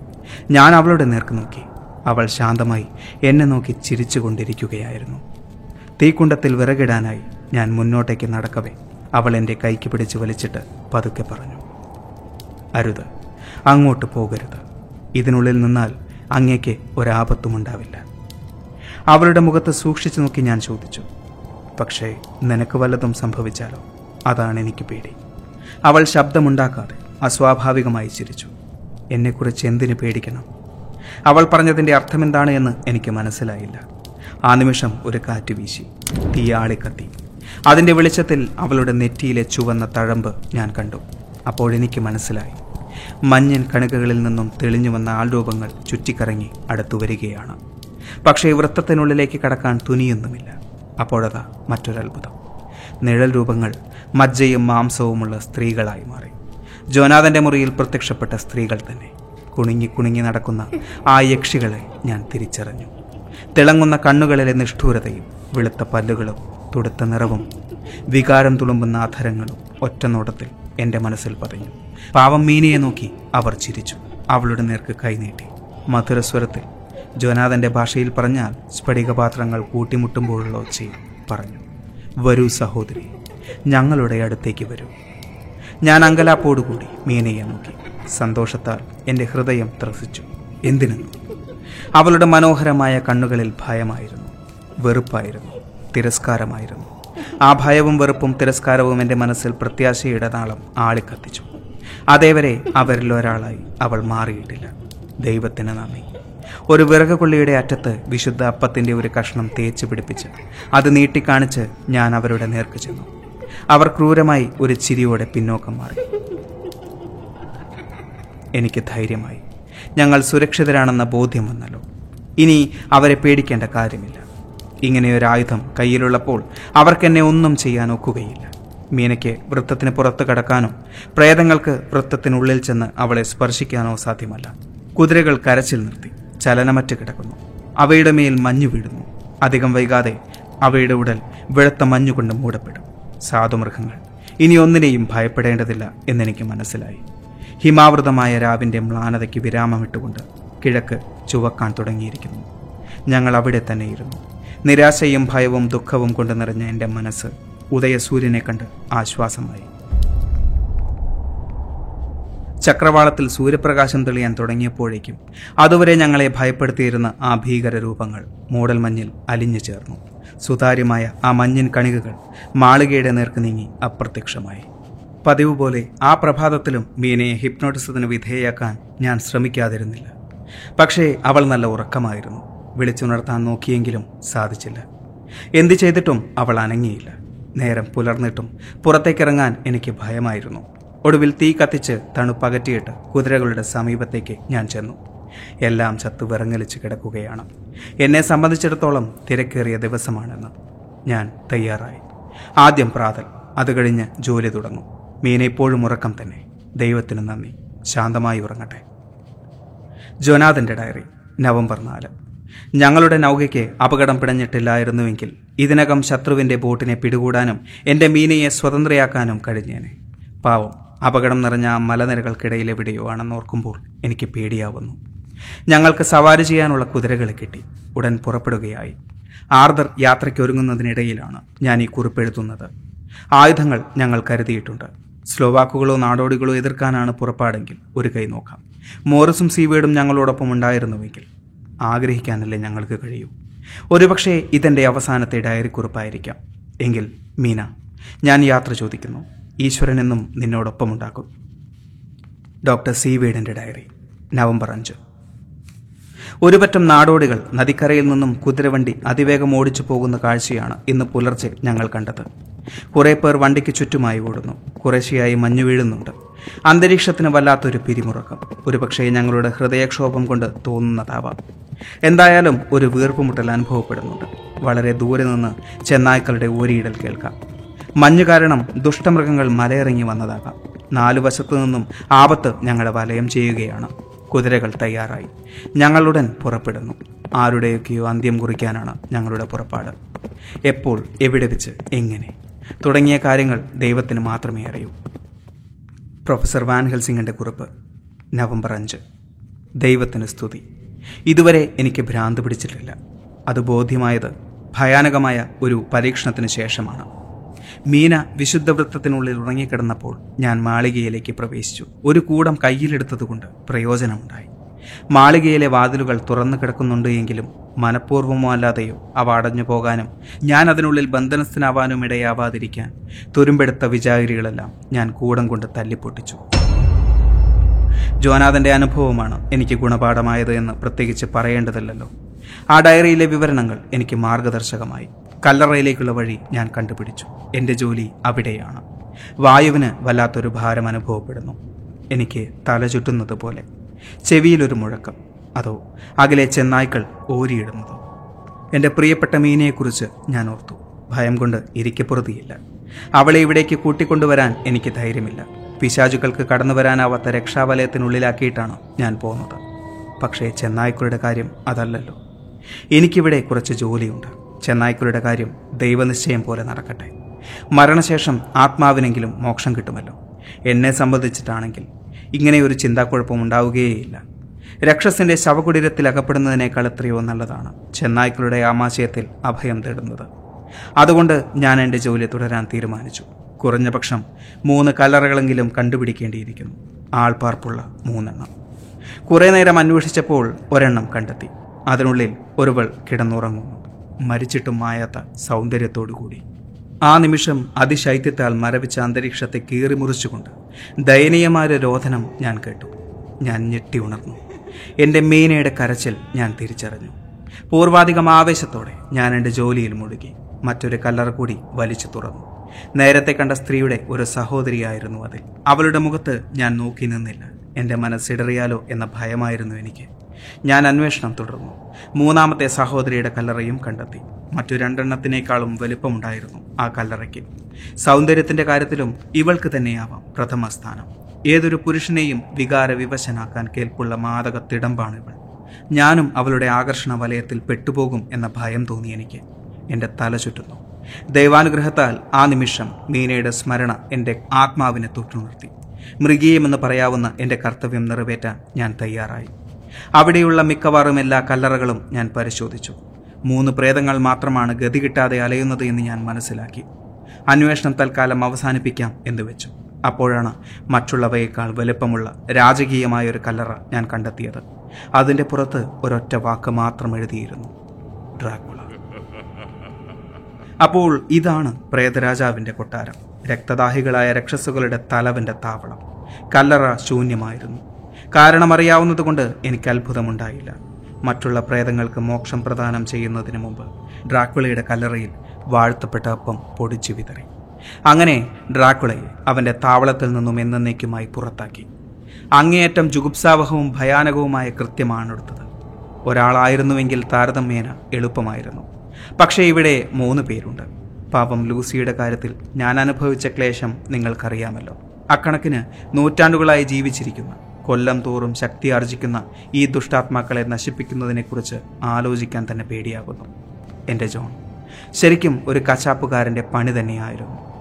ഞാൻ അവളുടെ നേർക്ക് നോക്കി. അവൾ ശാന്തമായി എന്നെ നോക്കി ചിരിച്ചുകൊണ്ടിരിക്കുകയായിരുന്നു തീക്കുണ്ടത്തിൽ വിറകിടാനായി ഞാൻ മുന്നോട്ടേക്ക് നടക്കവേ അവൾ എന്റെ കൈക്ക് പിടിച്ച് വലിച്ചിട്ട് പതുക്കെ പറഞ്ഞു. അരുത് അങ്ങോട്ട് പോകരുത്. ഇതിനുള്ളിൽ നിന്നാൽ അങ്ങേക്ക് ഒരാപത്തുമുണ്ടാവില്ല. അവളുടെ മുഖത്ത് സൂക്ഷിച്ചു നോക്കി ഞാൻ ചോദിച്ചു പക്ഷേ നിനക്ക് വല്ലതും സംഭവിച്ചാലോ? അതാണ് എനിക്ക് പേടി. അവൾ ശബ്ദമുണ്ടാക്കാതെ അസ്വാഭാവികമായി ചിരിച്ചു. എന്നെക്കുറിച്ച് എന്തിനു പേടിക്കണം? അവൾ പറഞ്ഞതിന്റെ അർത്ഥമെന്താണ് എന്ന് എനിക്ക് മനസ്സിലായില്ല. ആ നിമിഷം ഒരു കാറ്റ് വീശി. തീയാളി കത്തി അതിന്റെ വെളിച്ചത്തിൽ അവളുടെ നെറ്റിയിലെ ചുവന്ന തഴമ്പ് ഞാൻ കണ്ടു. അപ്പോഴെനിക്ക് മനസ്സിലായി. മഞ്ഞൻ കണികകളിൽ നിന്നും തെളിഞ്ഞു വന്ന ആൾരൂപങ്ങൾ ചുറ്റിക്കറങ്ങി അടുത്തു വരികയാണ്. പക്ഷേ വൃത്തത്തിനുള്ളിലേക്ക് കടക്കാൻ തുനിയൊന്നുമില്ല. അപ്പോഴതാ മറ്റൊരത്ഭുതം. നിഴൽ രൂപങ്ങൾ മജ്ജയും മാംസവുമുള്ള സ്ത്രീകളായി മാറി. ജോനാഥന്റെ മുറിയിൽ പ്രത്യക്ഷപ്പെട്ട സ്ത്രീകൾ തന്നെ. കുണുങ്ങി കുണുങ്ങി നടക്കുന്ന ആ യക്ഷികളെ ഞാൻ തിരിച്ചറിഞ്ഞു. തിളങ്ങുന്ന കണ്ണുകളിലെ നിഷ്ഠൂരതയും വെളുത്ത പല്ലുകളും തുടുത്ത നിറവും വികാരം തുളുമ്പുന്ന അധരങ്ങളും ഒറ്റനോട്ടത്തിൽ എന്റെ മനസ്സിൽ പതിഞ്ഞു. പാവം മീനയെ നോക്കി അവർ ചിരിച്ചു. അവളുടെ നേർക്ക് കൈനീട്ടി മധുരസ്വരത്തിൽ ജോനാഥന്റെ ഭാഷയിൽ പറഞ്ഞാൽ സ്ഫടികപാത്രങ്ങൾ കൂട്ടിമുട്ടുമ്പോഴുള്ള ഒച്ചയിൽ പറഞ്ഞു വരൂ സഹോദരി ഞങ്ങളുടെ അടുത്തേക്ക് വരൂ. ഞാൻ അങ്കലാപ്പോടുകൂടി മീനയെ നോക്കി. സന്തോഷത്താൽ എന്റെ ഹൃദയം ത്രസിച്ചു. എന്തിനെന്നു അവളുടെ മനോഹരമായ കണ്ണുകളിൽ ഭയമായിരുന്നു. വെറുപ്പായിരുന്നു. തിരസ്കാരമായിരുന്നു. ആ ഭയവും വെറുപ്പും തിരസ്കാരവും എന്റെ മനസ്സിൽ പ്രത്യാശയുടെ നാളം ആളിക്കത്തിച്ചു. അതേവരെ അവരിലൊരാളായി അവൾ മാറിയിട്ടില്ല. ദൈവത്തിന് നന്ദി. ഒരു വിറകുകൊള്ളിയുടെ അറ്റത്ത് വിശുദ്ധ അപ്പത്തിന്റെ ഒരു കഷ്ണം തേച്ച് പിടിപ്പിച്ച് അത് നീട്ടിക്കാണിച്ച് ഞാൻ അവരുടെ നേർക്ക് ചെന്നു. അവർ ക്രൂരമായി ഒരു ചിരിയോടെ പിന്നോക്കം മാറി. എനിക്ക് ധൈര്യമായി. ഞങ്ങൾ സുരക്ഷിതരാണെന്ന ബോധ്യം വന്നല്ലോ. ഇനി അവരെ പേടിക്കേണ്ട കാര്യമില്ല. ഇങ്ങനെയൊരു ആയുധം കയ്യിലുള്ളപ്പോൾ അവർക്കെന്നെ ഒന്നും ചെയ്യാൻ ഒക്കുകയില്ല. മീനയ്ക്ക് വൃത്തത്തിന് പുറത്ത് കടക്കാനോ പ്രേതങ്ങൾക്ക് വൃത്തത്തിനുള്ളിൽ ചെന്ന് അവളെ സ്പർശിക്കാനോ സാധ്യമല്ല. കുതിരകൾ കരച്ചിൽ നിർത്തി ചലനമറ്റ് കിടക്കുന്നു. അവയുടെ മേൽ മഞ്ഞു വീഴുന്നു. അധികം വൈകാതെ അവയുടെ ഉടൽ വെളുത്ത മഞ്ഞുകൊണ്ട് മൂടപ്പെടും. സാധുമൃഗങ്ങൾ. ഇനി ഒന്നിനെയും ഭയപ്പെടേണ്ടതില്ല എന്നെനിക്ക് മനസ്സിലായി. ഹിമാവൃതമായ രാവിന്റെ മ്ലാനതയ്ക്ക് വിരാമമിട്ടുകൊണ്ട് കിഴക്ക് ചുവക്കാൻ തുടങ്ങിയിരിക്കുന്നു. ഞങ്ങൾ അവിടെ തന്നെയിരുന്നു. നിരാശയും ഭയവും ദുഃഖവും കൊണ്ട് നിറഞ്ഞ എന്റെ മനസ്സ് ഉദയസൂര്യനെ കണ്ട് ആശ്വാസമായി. ചക്രവാളത്തിൽ സൂര്യപ്രകാശം തെളിയാൻ തുടങ്ങിയപ്പോഴേക്കും അതുവരെ ഞങ്ങളെ ഭയപ്പെടുത്തിയിരുന്ന ആ ഭീകര രൂപങ്ങൾ മൂടൽമഞ്ഞിൽ അലിഞ്ഞു ചേർന്നു. സുതാര്യമായ ആ മഞ്ഞിൻ കണികകൾ മാളികയുടെ നേർക്ക് നീങ്ങി അപ്രത്യക്ഷമായി. പതിവ് പോലെ ആ പ്രഭാതത്തിലും മീനയെ ഹിപ്നോട്ടിസത്തിന് വിധേയയാക്കാൻ ഞാൻ ശ്രമിക്കാതിരുന്നില്ല. പക്ഷേ അവൾ നല്ല ഉറക്കമായിരുന്നു. വിളിച്ചുണർത്താൻ നോക്കിയെങ്കിലും സാധിച്ചില്ല. എന്തു ചെയ്തിട്ടും അവൾ അനങ്ങിയില്ല. നേരം പുലർന്നിട്ടും പുറത്തേക്കിറങ്ങാൻ എനിക്ക് ഭയമായിരുന്നു. ഒടുവിൽ തീ കത്തിച്ച് തണുപ്പകറ്റിയിട്ട് കുതിരകളുടെ സമീപത്തേക്ക് ഞാൻ ചെന്നു. എല്ലാം ചത്തു വിറങ്ങലിച്ച് കിടക്കുകയാണ്. എന്നെ സംബന്ധിച്ചിടത്തോളം തിരക്കേറിയ ദിവസമാണെന്ന് ഞാൻ തയ്യാറായി. ആദ്യം പ്രാതൽ അത് കഴിഞ്ഞ് ജോലി തുടങ്ങും. മീന ഇപ്പോഴും ഉറക്കം തന്നെ. ദൈവത്തിന് നന്ദി. ശാന്തമായി ഉറങ്ങട്ടെ. ജോനാഥന്റെ ഡയറി നവംബർ നാല്. ഞങ്ങളുടെ നൗകയ്ക്ക് അപകടം പിടഞ്ഞിട്ടില്ലായിരുന്നുവെങ്കിൽ ഇതിനകം ശത്രുവിന്റെ ബോട്ടിനെ പിടികൂടാനും എന്റെ മീനയെ സ്വതന്ത്രയാക്കാനും കഴിഞ്ഞേനെ. പാവം അപകടം നിറഞ്ഞ ആ മലനിരകൾക്കിടയിലെവിടെയോ ആണെന്ന് ഓർക്കുമ്പോൾ എനിക്ക് പേടിയാവുന്നു. ഞങ്ങൾക്ക് സവാരി ചെയ്യാനുള്ള കുതിരകളെ കിട്ടി. ഉടൻ പുറപ്പെടുകയായി. ആർദർ യാത്രയ്ക്കൊരുങ്ങുന്നതിനിടയിലാണ് ഞാൻ ഈ കുറിപ്പെഴുതുന്നത് ആയുധങ്ങൾ ഞങ്ങൾ കരുതിയിട്ടുണ്ട്. സ്ലോവാക്കുകളോ നാടോടികളോ എതിർക്കാനാണ് പുറപ്പാടെങ്കിൽ ഒരു കൈ നോക്കാം. മോറിസും സീവേഡും ഞങ്ങളോടൊപ്പം ഉണ്ടായിരുന്നുവെങ്കിൽ ആഗ്രഹിക്കാനല്ലേ ഞങ്ങൾക്ക് കഴിയൂ. ഒരുപക്ഷെ ഇതെന്റെ അവസാനത്തെ ഡയറി കുറിപ്പായിരിക്കാം. എങ്കിൽ മീന ഞാൻ യാത്ര ചോദിക്കുന്നു. ഈശ്വരൻ എന്നും നിന്നോടൊപ്പം ഉണ്ടാക്കും ഡോക്ടർ സീവേഡിന്റെ ഡയറി നവംബർ അഞ്ച്. ഒരു പറ്റം നാടോടികൾ നദിക്കരയിൽ നിന്നും കുതിരവണ്ടി അതിവേഗം ഓടിച്ചു പോകുന്ന കാഴ്ചയാണ് ഇന്ന് പുലർച്ചെ ഞങ്ങൾ കണ്ടത്. കുറേ പേർ വണ്ടിക്ക് ചുറ്റുമായി ഓടുന്നു. കുറേശ്ശെയായി മഞ്ഞു വീഴുന്നുണ്ട്. അന്തരീക്ഷത്തിന് വല്ലാത്തൊരു പിരിമുറക്കം. ഒരുപക്ഷേ ഞങ്ങളുടെ ഹൃദയക്ഷോഭം കൊണ്ട് തോന്നുന്നതാവാം. എന്തായാലും ഒരു വീർപ്പുമുട്ടൽ അനുഭവപ്പെടുന്നുണ്ട്. വളരെ ദൂരെ നിന്ന് ചെന്നായ്ക്കളുടെ ഓരിയിടൽ കേൾക്കാം. മഞ്ഞു കാരണം ദുഷ്ടമൃഗങ്ങൾ മലയിറങ്ങി വന്നതാകാം. നാലു വശത്തു നിന്നും ആപത്ത് ഞങ്ങളെ വലയം ചെയ്യുകയാണ്. കുതിരകൾ തയ്യാറായി. ഞങ്ങളുടൻ പുറപ്പെടുന്നു. ആരുടെയൊക്കെയോ അന്ത്യം കുറിക്കാനാണ് ഞങ്ങളുടെ പുറപ്പാട്. എപ്പോൾ എവിടെ വെച്ച് എങ്ങനെ? തുടങ്ങിയ കാര്യങ്ങൾ ദൈവത്തിന് മാത്രമേ അറിയൂ. പ്രൊഫസർ വാൻ ഹെൽസിംഗിന്റെ കുറിപ്പ് നവംബർ അഞ്ച്. ദൈവത്തിന് സ്തുതി. ഇതുവരെ എനിക്ക് ഭ്രാന്ത് പിടിച്ചിട്ടില്ല. അത് ബോധ്യമായത് ഭയാനകമായ ഒരു പരീക്ഷണത്തിന് ശേഷമാണ്. മീന വിശുദ്ധ വൃത്തത്തിനുള്ളിൽ ഉറങ്ങിക്കിടന്നപ്പോൾ ഞാൻ മാളികയിലേക്ക് പ്രവേശിച്ചു. ഒരു കൂടം കയ്യിലെടുത്തതുകൊണ്ട് പ്രയോജനമുണ്ടായി. മാളികയിലെ വാതിലുകൾ തുറന്നു കിടക്കുന്നുണ്ട് എങ്കിലും മനഃപൂർവമോ അല്ലാതെയോ അവ അടഞ്ഞു പോകാനും ഞാൻ അതിനുള്ളിൽ ബന്ധനസ്ഥനാവാനും ഇടയാവാതിരിക്കാൻ തുരുമ്പെടുത്ത വിചാരികളെല്ലാം ഞാൻ കൂടം കൊണ്ട് തല്ലിപ്പൊട്ടിച്ചു. ജോനാഥന്റെ അനുഭവമാണ് എനിക്ക് ഗുണപാഠമായത് എന്ന് പ്രത്യേകിച്ച് പറയേണ്ടതില്ലല്ലോ. ആ ഡയറിയിലെ വിവരണങ്ങൾ എനിക്ക് മാർഗദർശകമായി. കല്ലറയിലേക്കുള്ള വഴി ഞാൻ കണ്ടുപിടിച്ചു. എന്റെ ജോലി അവിടെയാണ്. വായുവിന് വല്ലാത്തൊരു ഭാരം അനുഭവപ്പെടുന്നു. എനിക്ക് തല ചുറ്റുന്നത് പോലെ. ചെവിയിലൊരു മുഴക്കം. അതോ അകലെ ചെന്നായ്ക്കൾ ഓരിയിടുന്നതോ എന്റെ പ്രിയപ്പെട്ട മീനയെക്കുറിച്ച് ഞാൻ ഓർത്തു. ഭയം കൊണ്ട് ഇരിക്കപ്പുറതിയില്ല അവളെ ഇവിടേക്ക് കൂട്ടിക്കൊണ്ടുവരാൻ എനിക്ക് ധൈര്യമില്ല. പിശാചുക്കൾക്ക് കടന്നു വരാനാവാത്ത രക്ഷാവലയത്തിനുള്ളിലാക്കിയിട്ടാണ് ഞാൻ പോകുന്നത് പക്ഷേ ചെന്നായ്ക്കളുടെ കാര്യം അതല്ലല്ലോ. എനിക്കിവിടെ കുറച്ച് ജോലിയുണ്ട്. ചെന്നായ്ക്കളുടെ കാര്യം ദൈവനിശ്ചയം പോലെ നടക്കട്ടെ. മരണശേഷം ആത്മാവിനെങ്കിലും മോക്ഷം കിട്ടുമല്ലോ. എന്നെ സംബന്ധിച്ചിട്ടാണെങ്കിൽ ഇങ്ങനെയൊരു ചിന്താക്കുഴപ്പം ഉണ്ടാവുകയേയില്ല. രക്ഷസിന്റെ ശവകുടീരത്തിൽ അകപ്പെടുന്നതിനേക്കാൾ എത്രയോ നല്ലതാണ് ചെന്നായ്ക്കളുടെ ആമാശയത്തിൽ അഭയം തേടുന്നത്. അതുകൊണ്ട് ഞാൻ എന്റെ ജോലി തുടരാൻ തീരുമാനിച്ചു. കുറഞ്ഞ പക്ഷം മൂന്ന് കല്ലറകളെങ്കിലും കണ്ടുപിടിക്കേണ്ടിയിരിക്കുന്നു. ആൾപ്പാർപ്പുള്ള മൂന്നെണ്ണം. കുറേ നേരം അന്വേഷിച്ചപ്പോൾ ഒരെണ്ണം കണ്ടെത്തി. അതിനുള്ളിൽ ഒരുവൾ കിടന്നുറങ്ങുന്നു. മരിച്ചിട്ടും മായാത്ത സൗന്ദര്യത്തോടുകൂടി. ആ നിമിഷം അതിശൈത്യത്താൽ മരവിച്ച അന്തരീക്ഷത്തെ കീറിമുറിച്ചുകൊണ്ട് ദയനീയമായ രോധനം ഞാൻ കേട്ടു. ഞാൻ ഞെട്ടി ഉണർന്നു. എന്റെ മീനയുടെ കരച്ചിൽ ഞാൻ തിരിച്ചറിഞ്ഞു. പൂർവാധികം ആവേശത്തോടെ ഞാൻ എന്റെ ജോലിയിൽ മുഴുകി. മറ്റൊരു കല്ലറ കൂടി വലിച്ചു തുറന്നു. നേരത്തെ കണ്ട സ്ത്രീയുടെ ഒരു സഹോദരിയായിരുന്നു അതിൽ. അവളുടെ മുഖത്ത് ഞാൻ നോക്കി നിന്നില്ല. എന്റെ മനസ്സിടറിയാലോ എന്ന ഭയമായിരുന്നു എനിക്ക്. ഞാൻ അന്വേഷണം തുടർന്നു. മൂന്നാമത്തെ സഹോദരിയുടെ കല്ലറയും കണ്ടെത്തി. മറ്റു രണ്ടെണ്ണത്തിനേക്കാളും വലുപ്പമുണ്ടായിരുന്നു ആ കല്ലറയ്ക്ക്. സൗന്ദര്യത്തിന്റെ കാര്യത്തിലും ഇവൾക്ക് തന്നെയാവാം പ്രഥമ സ്ഥാനം. ഏതൊരു പുരുഷനെയും വികാര വിവശനാക്കാൻ കേൾപ്പുള്ള മാതക തിടമ്പാണ് ഇവൾ. ഞാനും അവളുടെ ആകർഷണ വലയത്തിൽ പെട്ടുപോകും എന്ന ഭയം തോന്നി എനിക്ക്. എന്റെ തല ചുറ്റുന്നു. ദൈവാനുഗ്രഹത്താൽ ആ നിമിഷം മീനയുടെ സ്മരണ എന്റെ ആത്മാവിനെ തൊട്ടുണർത്തി. മൃഗീയമെന്ന് പറയാവുന്ന എന്റെ കർത്തവ്യം നിറവേറ്റാൻ ഞാൻ തയ്യാറായി. അവിടെയുള്ള മിക്കവാറും എല്ലാ കല്ലറകളും ഞാൻ പരിശോധിച്ചു. മൂന്ന് പ്രേതങ്ങൾ മാത്രമാണ് ഗതി കിട്ടാതെ അലയുന്നത് എന്ന് ഞാൻ മനസ്സിലാക്കി. അന്വേഷണം തൽക്കാലം അവസാനിപ്പിക്കാം എന്ന് വെച്ചു. അപ്പോഴാണ് മറ്റുള്ളവയേക്കാൾ വലുപ്പമുള്ള രാജകീയമായ ഒരു കല്ലറ ഞാൻ കണ്ടെത്തിയത്. അതിന്റെ പുറത്ത് ഒരൊറ്റ വാക്ക് മാത്രം എഴുതിയിരുന്നു. ഡ്രാക്കുള. അപ്പോൾ ഇതാണ് പ്രേതരാജാവിന്റെ കൊട്ടാരം. രക്തദാഹികളായ രക്ഷസുകളുടെ തലവന്റെ താവളം. കല്ലറ ശൂന്യമായിരുന്നു. കാരണമറിയാവുന്നതുകൊണ്ട് എനിക്ക് അത്ഭുതമുണ്ടായില്ല. മറ്റുള്ള പ്രേതങ്ങൾക്ക് മോക്ഷം പ്രദാനം ചെയ്യുന്നതിന് മുമ്പ് ഡ്രാക്കുളയുടെ കല്ലറയിൽ വാഴ്ത്തപ്പെട്ട അപ്പം പൊടിച്ചു വിതറി. അങ്ങനെ ഡ്രാക്കുളയെ അവന്റെ താവളത്തിൽ നിന്നും എന്നേക്കുമായി പുറത്താക്കി. അങ്ങേയറ്റം ജുഗുപ്സാവഹവും ഭയാനകവുമായ കൃത്യമാണ് എടുത്തത് ഒരാളായിരുന്നുവെങ്കിൽ താരതമ്യേന എളുപ്പമായിരുന്നു. പക്ഷേ ഇവിടെ മൂന്ന് പേരുണ്ട്. പാപം ലൂസിയുടെ കാര്യത്തിൽ ഞാൻ അനുഭവിച്ച ക്ലേശം നിങ്ങൾക്കറിയാമല്ലോ. അക്കണക്കിന് നൂറ്റാണ്ടുകളായി ജീവിച്ചിരിക്കുന്ന. കൊല്ലം തോറും ശക്തി ആർജിക്കുന്ന ഈ ദുഷ്ടാത്മാക്കളെ നശിപ്പിക്കുന്നതിനെക്കുറിച്ച് ആലോചിക്കാൻ തന്നെ പേടിയാകുന്നു. എന്റെ ജോൺ ശരിക്കും ഒരു കശാപ്പുകാരന്റെ പണി തന്നെയായിരുന്നു.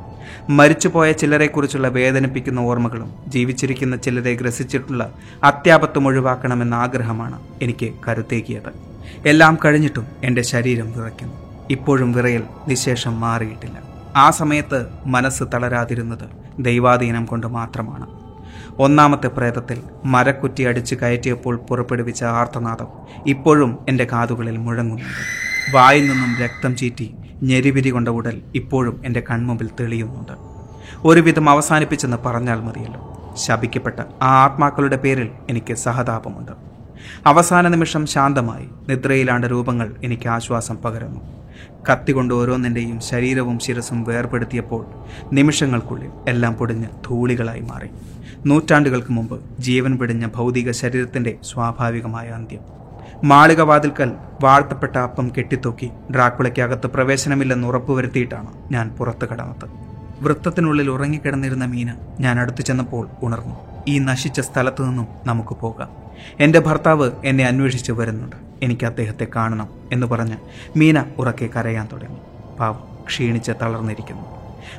മരിച്ചുപോയ ചിലരെക്കുറിച്ചുള്ള വേദനിപ്പിക്കുന്ന ഓർമ്മകളും ജീവിച്ചിരിക്കുന്ന ചിലരെ ഗ്രസിച്ചിട്ടുള്ള അത്യാപത്വം ഒഴിവാക്കണമെന്ന ആഗ്രഹമാണ് എനിക്ക് കരുത്തേക്കിയത് എല്ലാം കഴിഞ്ഞിട്ടും എന്റെ ശരീരം വിറയ്ക്കുന്നു. ഇപ്പോഴും വിറയൽ നിശേഷം മാറിയിട്ടില്ല. ആ സമയത്ത് മനസ്സ് തളരാതിരുന്നത് ദൈവാധീനം കൊണ്ട് മാത്രമാണ്. ഒന്നാമത്തെ പ്രേതത്തിൽ മരക്കുറ്റി അടിച്ചു കയറ്റിയപ്പോൾ പുറപ്പെടുവിച്ച ആർത്തനാദം ഇപ്പോഴും എന്റെ കാതുകളിൽ മുഴങ്ങുന്നു. വായിൽ നിന്നും രക്തം ചീറ്റി ഞെരിവിരി കൊണ്ട ഉടൽ ഇപ്പോഴും എന്റെ കൺമുമ്പിൽ തെളിയുന്നുണ്ട്. ഒരുവിധം അവസാനിപ്പിച്ചെന്ന് പറഞ്ഞാൽ മതിയല്ലോ. ശപിക്കപ്പെട്ട ആ ആത്മാക്കളുടെ പേരിൽ എനിക്ക് സഹതാപമുണ്ട്. അവസാന നിമിഷം ശാന്തമായി നിദ്രയിലാണ്ട രൂപങ്ങൾ എനിക്ക് ആശ്വാസം പകരുന്നു. കത്തികൊണ്ട് ഓരോന്നിന്റെയും ശരീരവും ശിരസും വേർപെടുത്തിയപ്പോൾ നിമിഷങ്ങൾക്കുള്ളിൽ എല്ലാം പൊടിഞ്ഞ് ധൂളികളായി മാറി. നൂറ്റാണ്ടുകൾക്ക് മുമ്പ് ജീവൻ പിടിഞ്ഞ ഭൗതിക ശരീരത്തിന്റെ സ്വാഭാവികമായ അന്ത്യം. മാളികവാതിൽക്കൽ വാഴ്ത്തപ്പെട്ട അപ്പം കെട്ടിത്തൂക്കി ഡ്രാക്കുളയ്ക്കകത്ത് പ്രവേശനമില്ലെന്ന് ഉറപ്പുവരുത്തിയിട്ടാണ് ഞാൻ പുറത്തു കടന്നത്. വൃത്തത്തിനുള്ളിൽ ഉറങ്ങിക്കിടന്നിരുന്ന മീന ഞാൻ അടുത്തു ചെന്നപ്പോൾ ഉണർന്നു. ഈ നശിച്ച സ്ഥലത്തു നിന്നും നമുക്ക് പോകാം. എന്റെ ഭർത്താവ് എന്നെ അന്വേഷിച്ച് വരുന്നുണ്ട്. എനിക്ക് അദ്ദേഹത്തെ കാണണം എന്ന് പറഞ്ഞ് മീന ഉറക്കെ കരയാൻ തുടങ്ങി. പാവം ക്ഷീണിച്ച് തളർന്നിരിക്കുന്നു.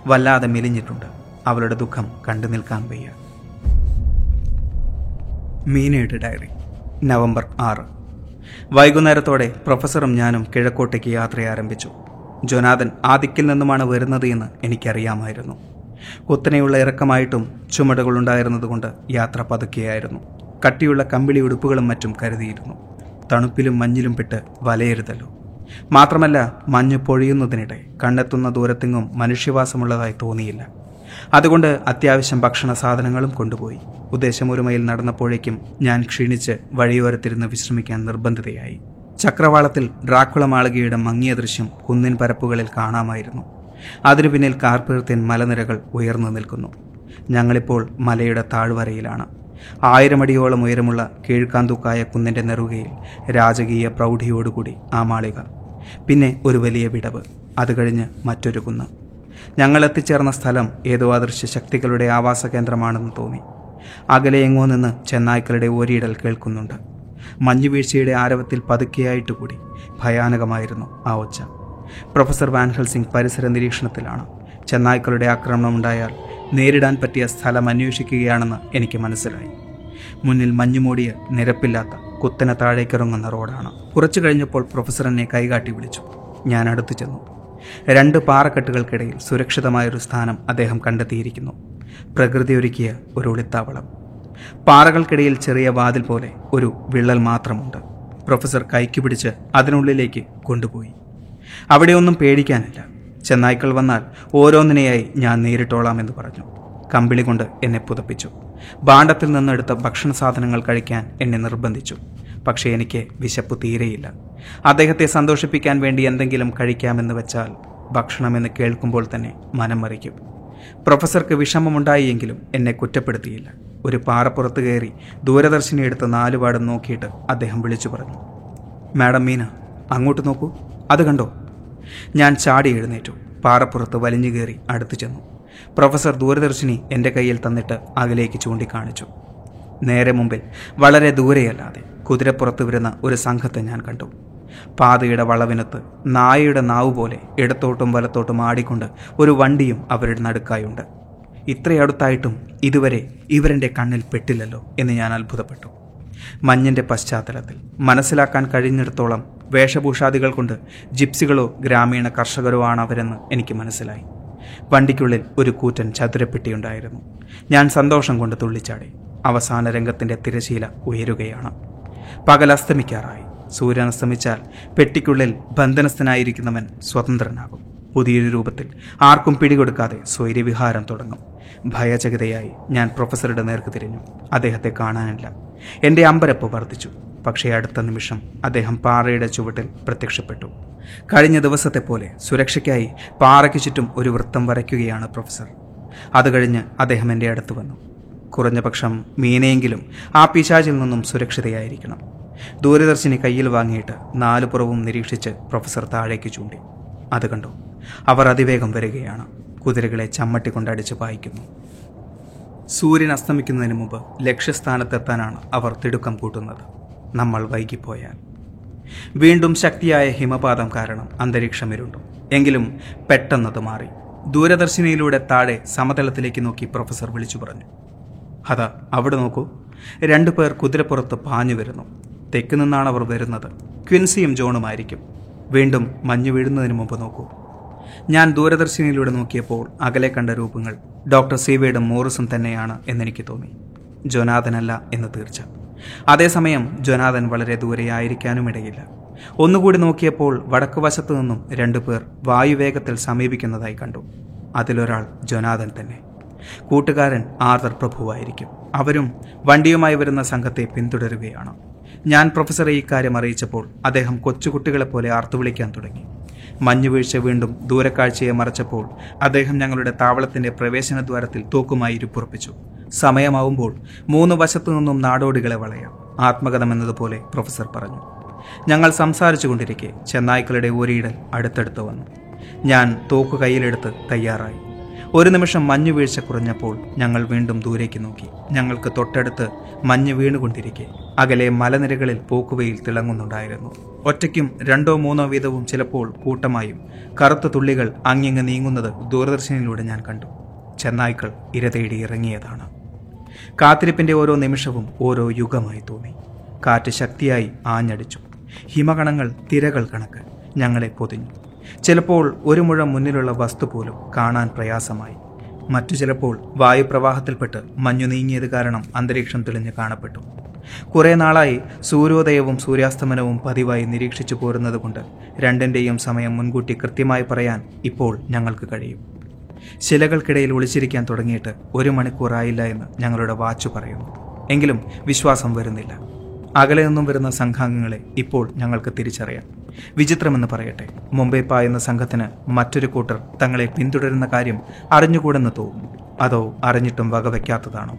വല്ലാതെ മെലിഞ്ഞിട്ടുണ്ട്. അവളുടെ ദുഃഖം കണ്ടു നിൽക്കാൻ വയ്യ. മീനയുടെ ഡയറി. നവംബർ ആറ്. വൈകുന്നേരത്തോടെ പ്രൊഫസറും ഞാനും കിഴക്കോട്ടേക്ക് യാത്ര ആരംഭിച്ചു. ജൊനാഥൻ ആദിക്കിൽ ദിക്കിൽ നിന്നുമാണ് വരുന്നത് എന്ന് എനിക്കറിയാമായിരുന്നു. കുത്തനെയുള്ള ഇറക്കമായിട്ടും ചുമടുകളുണ്ടായിരുന്നതുകൊണ്ട് യാത്ര പതുക്കെയായിരുന്നു. കട്ടിയുള്ള കമ്പിളി ഉടുപ്പുകളും മറ്റും കരുതിയിരുന്നു. തണുപ്പിലും മഞ്ഞിലും പെട്ട് വലയരുതല്ലോ മാത്രമല്ല മഞ്ഞ് പൊഴിയുന്നതിനിടെ കണ്ടെത്തുന്ന ദൂരത്തെങ്ങും മനുഷ്യവാസമുള്ളതായി തോന്നിയില്ല. അതുകൊണ്ട് അത്യാവശ്യം ഭക്ഷണ സാധനങ്ങളും കൊണ്ടുപോയി. ഉദ്ദേശം ഒരു മൈൽ നടന്നപ്പോഴേക്കും ഞാൻ ക്ഷീണിച്ച് വഴിയോരത്തിരുന്ന് വിശ്രമിക്കാൻ നിർബന്ധിതയായി. ചക്രവാളത്തിൽ ഡ്രാക്കുള മാളികയുടെ മങ്ങിയ ദൃശ്യം കുന്നിൻ പരപ്പുകളിൽ കാണാമായിരുന്നു. അതിനു പിന്നിൽ കാർപ്പീർത്തിൻ മലനിരകൾ ഉയർന്നു നിൽക്കുന്നു. ഞങ്ങളിപ്പോൾ മലയുടെ താഴ്വരയിലാണ്. ആയിരം അടിയോളം ഉയരമുള്ള കീഴ്ക്കാന്തൂക്കായ കുന്നിന്റെ നെറുകയിൽ രാജകീയ പ്രൗഢിയോടുകൂടി ആ മാളിക. പിന്നെ ഒരു വലിയ വിടവ്. അത് കഴിഞ്ഞ് മറ്റൊരു കുന്ന്. ഞങ്ങൾ എത്തിച്ചേർന്ന സ്ഥലം ഏതോ അദൃശ്യ ശക്തികളുടെ ആവാസ കേന്ദ്രമാണെന്ന് തോന്നി. അകലെ എങ്ങോ നിന്ന് ചെന്നായ്ക്കളുടെ ഓരിയിടൽ കേൾക്കുന്നുണ്ട്. മഞ്ഞുവീഴ്ചയുടെ ആരവത്തിൽ പതുക്കെയായിട്ട് കൂടി. ഭയാനകമായിരുന്നു ആ ഒച്ച. പ്രൊഫസർ വാൻഹൽ സിംഗ് പരിസര നിരീക്ഷണത്തിലാണ്. ചെന്നായ്ക്കളുടെ ആക്രമണം ഉണ്ടായാൽ നേരിടാൻ പറ്റിയ സ്ഥലം അന്വേഷിക്കുകയാണെന്ന് എനിക്ക് മനസ്സിലായി. മുന്നിൽ മഞ്ഞുമൂടിയ നിരപ്പില്ലാത്ത കുത്തനെ താഴേക്കിറങ്ങുന്ന റോഡാണ്. കുറച്ചു കഴിഞ്ഞപ്പോൾ പ്രൊഫസർ എന്നെ കൈകാട്ടി വിളിച്ചു. ഞാൻ അടുത്തു ചെന്നു. രണ്ട് പാറക്കെട്ടുകൾക്കിടയിൽ സുരക്ഷിതമായൊരു സ്ഥാനം അദ്ദേഹം കണ്ടെത്തിയിരിക്കുന്നു. പ്രകൃതി ഒരുക്കിയ ഒരു ഒളിത്താവളം. പാറകൾക്കിടയിൽ ചെറിയ വാതിൽ പോലെ ഒരു വിള്ളൽ മാത്രമുണ്ട്. പ്രൊഫസർ കൈക്ക് പിടിച്ച് അതിനുള്ളിലേക്ക് കൊണ്ടുപോയി. അവിടെയൊന്നും പേടിക്കാനില്ല. ചെന്നായ്ക്കൾ വന്നാൽ ഓരോന്നിനെയായി ഞാൻ നേരിട്ടോളാമെന്ന് പറഞ്ഞു. കമ്പിളി കൊണ്ട് എന്നെ പുതപ്പിച്ചു. ഭാണ്ഡത്തിൽ നിന്നെടുത്ത ഭക്ഷണ സാധനങ്ങൾ കഴിക്കാൻ എന്നെ നിർബന്ധിച്ചു. പക്ഷേ എനിക്ക് വിശപ്പ് തീരെയില്ല. അദ്ദേഹത്തെ സന്തോഷിപ്പിക്കാൻ വേണ്ടി എന്തെങ്കിലും കഴിക്കാമെന്ന് വെച്ചാൽ ഭക്ഷണമെന്ന് കേൾക്കുമ്പോൾ തന്നെ മനം മറിക്കും. പ്രൊഫസർക്ക് വിഷമമുണ്ടായിയെങ്കിലും എന്നെ കുറ്റപ്പെടുത്തിയില്ല. ഒരു പാറപ്പുറത്ത് കയറി ദൂരദർശിനി എടുത്ത് നാലുപാടും നോക്കിയിട്ട് അദ്ദേഹം വിളിച്ചു പറഞ്ഞു. മാഡം മീന അങ്ങോട്ട് നോക്കൂ. അത് കണ്ടോ? ഞാൻ ചാടി എഴുന്നേറ്റു. പാറപ്പുറത്ത് വലിഞ്ഞു കയറി അടുത്തു ചെന്നു. പ്രൊഫസർ ദൂരദർശിനി എന്റെ കയ്യിൽ തന്നിട്ട് അകലേക്ക് ചൂണ്ടിക്കാണിച്ചു. നേരെ മുമ്പിൽ വളരെ ദൂരെയല്ലാതെ കുതിരപ്പുറത്ത് വരുന്ന ഒരു സംഘത്തെ ഞാൻ കണ്ടു. പാതയുടെ വളവിനത്ത് നായയുടെ നാവ് പോലെ ഇടത്തോട്ടും വലത്തോട്ടും ആടിക്കൊണ്ട് ഒരു വണ്ടിയും അവരുടെ നടുക്കായുണ്ട് ഇത്രയടുത്തായിട്ടും ഇതുവരെ ഇവരെന്റെ കണ്ണിൽ പെട്ടില്ലല്ലോ എന്ന് ഞാൻ അത്ഭുതപ്പെട്ടു. മഞ്ഞിന്റെ പശ്ചാത്തലത്തിൽ മനസ്സിലാക്കാൻ കഴിഞ്ഞിടത്തോളം വേഷഭൂഷാദികൾ കൊണ്ട് ജിപ്സികളോ ഗ്രാമീണ കർഷകരോ ആണ് അവരെന്ന് എനിക്ക് മനസ്സിലായി. വണ്ടിക്കുള്ളിൽ ഒരു കൂറ്റൻ ചതുരപ്പെട്ടിയുണ്ടായിരുന്നു ഞാൻ സന്തോഷം കൊണ്ട് തുള്ളിച്ചാടി. അവസാന രംഗത്തിന്റെ തിരശീല ഉയരുകയാണ്. പകൽ അസ്തമിക്കാറായി. സൂര്യൻ അസ്തമിച്ചാൽ പെട്ടിക്കുള്ളിൽ ബന്ധനസ്ഥനായിരിക്കുന്നവൻ സ്വതന്ത്രനാകും. പുതിയൊരു രൂപത്തിൽ ആർക്കും പിടികൊടുക്കാതെ സ്വൈര്യവിഹാരം തുടങ്ങും. ഭയചകിതയായി ഞാൻ പ്രൊഫസറുടെ നേർക്ക് തിരിഞ്ഞു. അദ്ദേഹത്തെ കാണാനില്ല. എന്റെ അമ്പരപ്പ് വർദ്ധിച്ചു. പക്ഷേ അടുത്ത നിമിഷം അദ്ദേഹം പാറയുടെ ചുവട്ടിൽ പ്രത്യക്ഷപ്പെട്ടു. കഴിഞ്ഞ ദിവസത്തെ പോലെ സുരക്ഷയ്ക്കായി പാറയ്ക്ക് ചുറ്റും ഒരു വൃത്തം വരയ്ക്കുകയാണ് പ്രൊഫസർ. അത് കഴിഞ്ഞ് അദ്ദേഹം എന്റെ അടുത്ത് വന്നു. കുറഞ്ഞ പക്ഷം മീനെയെങ്കിലും ആ പിശാചിൽ നിന്നും സുരക്ഷിതയായിരിക്കണം. ദൂരദർശിനി കയ്യിൽ വാങ്ങിയിട്ട് നാലു പുറവും നിരീക്ഷിച്ച് പ്രൊഫസർ താഴേക്ക് ചൂണ്ടി. അത് കണ്ടു. അവർ അതിവേഗം വരികയാണ്. കുതിരകളെ ചമ്മട്ടിക്കൊണ്ടടിച്ച് പായിക്കുന്നു. സൂര്യൻ അസ്തമിക്കുന്നതിന് മുമ്പ് ലക്ഷ്യസ്ഥാനത്തെത്താനാണ് അവർ തിടുക്കം കൂട്ടുന്നത്. നമ്മൾ വൈകിപ്പോയാൽ. വീണ്ടും ശക്തിയായ ഹിമപാതം കാരണം അന്തരീക്ഷം ഇരുണ്ടു എങ്കിലും പെട്ടെന്നത് മാറി. ദൂരദർശിനിയിലൂടെ താഴെ സമതലത്തിലേക്ക് നോക്കി പ്രൊഫസർ വിളിച്ചു പറഞ്ഞു. അതാ അവിടെ നോക്കൂ. രണ്ടു പേർ കുതിരപ്പുറത്ത് പാഞ്ഞു വരുന്നു. തെക്ക് നിന്നാണ് അവർ വരുന്നത്. ക്വിൻസിയും ജോണുമായിരിക്കും വീണ്ടും മഞ്ഞു വീഴുന്നതിന് മുമ്പ് നോക്കൂ. ഞാൻ ദൂരദർശിനിയിലൂടെ നോക്കിയപ്പോൾ അകലെ കണ്ട രൂപങ്ങൾ ഡോക്ടർ സീവയുടെ മോറിസും തന്നെയാണ് എന്നെനിക്ക് തോന്നി. ജൊനാഥനല്ല എന്ന് തീർച്ച. അതേസമയം ജൊനാഥൻ വളരെ ദൂരെയായിരിക്കാനും ഇടയില്ല. ഒന്നുകൂടി നോക്കിയപ്പോൾ വടക്ക് വശത്തു നിന്നും രണ്ടുപേർ വായുവേഗത്തിൽ സമീപിക്കുന്നതായി കണ്ടു. അതിലൊരാൾ ജൊനാഥൻ തന്നെ. കൂട്ടുകാരൻ ആർദർ പ്രഭുവായിരിക്കും. അവരും വണ്ടിയുമായി വരുന്ന സംഘത്തെ പിന്തുടരുകയാണ്. ഞാൻ പ്രൊഫസറെ ഇക്കാര്യം അറിയിച്ചപ്പോൾ അദ്ദേഹം കൊച്ചുകുട്ടികളെപ്പോലെ ആർത്തുവിളിക്കാൻ തുടങ്ങി. മഞ്ഞുവീഴ്ച വീണ്ടും ദൂരക്കാഴ്ചയെ മറച്ചപ്പോൾ അദ്ദേഹം ഞങ്ങളുടെ താവളത്തിന്റെ പ്രവേശന ദ്വാരത്തിൽ തൂക്കുമായി ഇരുപ്പുറപ്പിച്ചു. സമയമാവുമ്പോൾ മൂന്ന് വശത്തു നിന്നും നാടോടികളെ വളയാം. ആത്മകഥം എന്നതുപോലെ പ്രൊഫസർ പറഞ്ഞു. ഞങ്ങൾ സംസാരിച്ചു കൊണ്ടിരിക്കെ ചെന്നായ്ക്കളുടെ ഒരിയിടൽ അടുത്തടുത്ത് വന്നു. ഞാൻ തോക്ക് കയ്യിലെടുത്ത് തയ്യാറായി. ഒരു നിമിഷം മഞ്ഞു വീഴ്ച കുറഞ്ഞപ്പോൾ ഞങ്ങൾ വീണ്ടും ദൂരേക്ക് നോക്കി. ഞങ്ങൾക്ക് തൊട്ടടുത്ത് മഞ്ഞ് വീണുകൊണ്ടിരിക്കെ. അകലെ മലനിരകളിൽ പോക്കുവയിൽ തിളങ്ങുന്നുണ്ടായിരുന്നു. ഒറ്റയ്ക്കും രണ്ടോ മൂന്നോ വീതവും ചിലപ്പോൾ കൂട്ടമായും കറുത്ത തുള്ളികൾ അങ്ങിങ്ങ് നീങ്ങുന്നത് ദൂരദർശനിലൂടെ ഞാൻ കണ്ടു. ചെന്നായ്ക്കൾ ഇര തേടി ഇറങ്ങിയതാണ്. കാത്തിരിപ്പിന്റെ ഓരോ നിമിഷവും ഓരോ യുഗമായി തോന്നി. കാറ്റ് ശക്തിയായി ആഞ്ഞടിച്ചു. ഹിമകണങ്ങൾ തിരകൾ കണക്ക്. ഞങ്ങളെ പൊതിഞ്ഞു. ചിലപ്പോൾ ഒരു മുഴം മുന്നിലുള്ള വസ്തു പോലും കാണാൻ പ്രയാസമായി. മറ്റു ചിലപ്പോൾ വായുപ്രവാഹത്തിൽപ്പെട്ട് മഞ്ഞു നീങ്ങിയത് കാരണം അന്തരീക്ഷം തെളിഞ്ഞു കാണപ്പെട്ടു. കുറെ നാളായി സൂര്യോദയവും സൂര്യാസ്തമനവും പതിവായി നിരീക്ഷിച്ചു പോരുന്നതുകൊണ്ട് രണ്ടിന്റെയും സമയം മുൻകൂട്ടി കൃത്യമായി പറയാൻ ഇപ്പോൾ ഞങ്ങൾക്ക് കഴിയും. ശിലകൾക്കിടയിൽ ഒളിച്ചിരിക്കാൻ തുടങ്ങിയിട്ട് ഒരു മണിക്കൂറായില്ല എന്ന് ഞങ്ങളുടെ വാച്ച് പറയുന്നു. എങ്കിലും വിശ്വാസം വരുന്നില്ല. അകലെ നിന്നും വരുന്ന സംഘാംഗങ്ങളെ ഇപ്പോൾ ഞങ്ങൾക്ക് തിരിച്ചറിയാം. വിചിത്രമെന്ന് പറയട്ടെ മുംബൈ പായുന്ന സംഘത്തിന് മറ്റൊരു കൂട്ടർ തങ്ങളെ പിന്തുടരുന്ന കാര്യം അറിഞ്ഞുകൂടെന്ന് തോന്നുന്നു. അതോ അറിഞ്ഞിട്ടും വകവയ്ക്കാത്തതാണോ?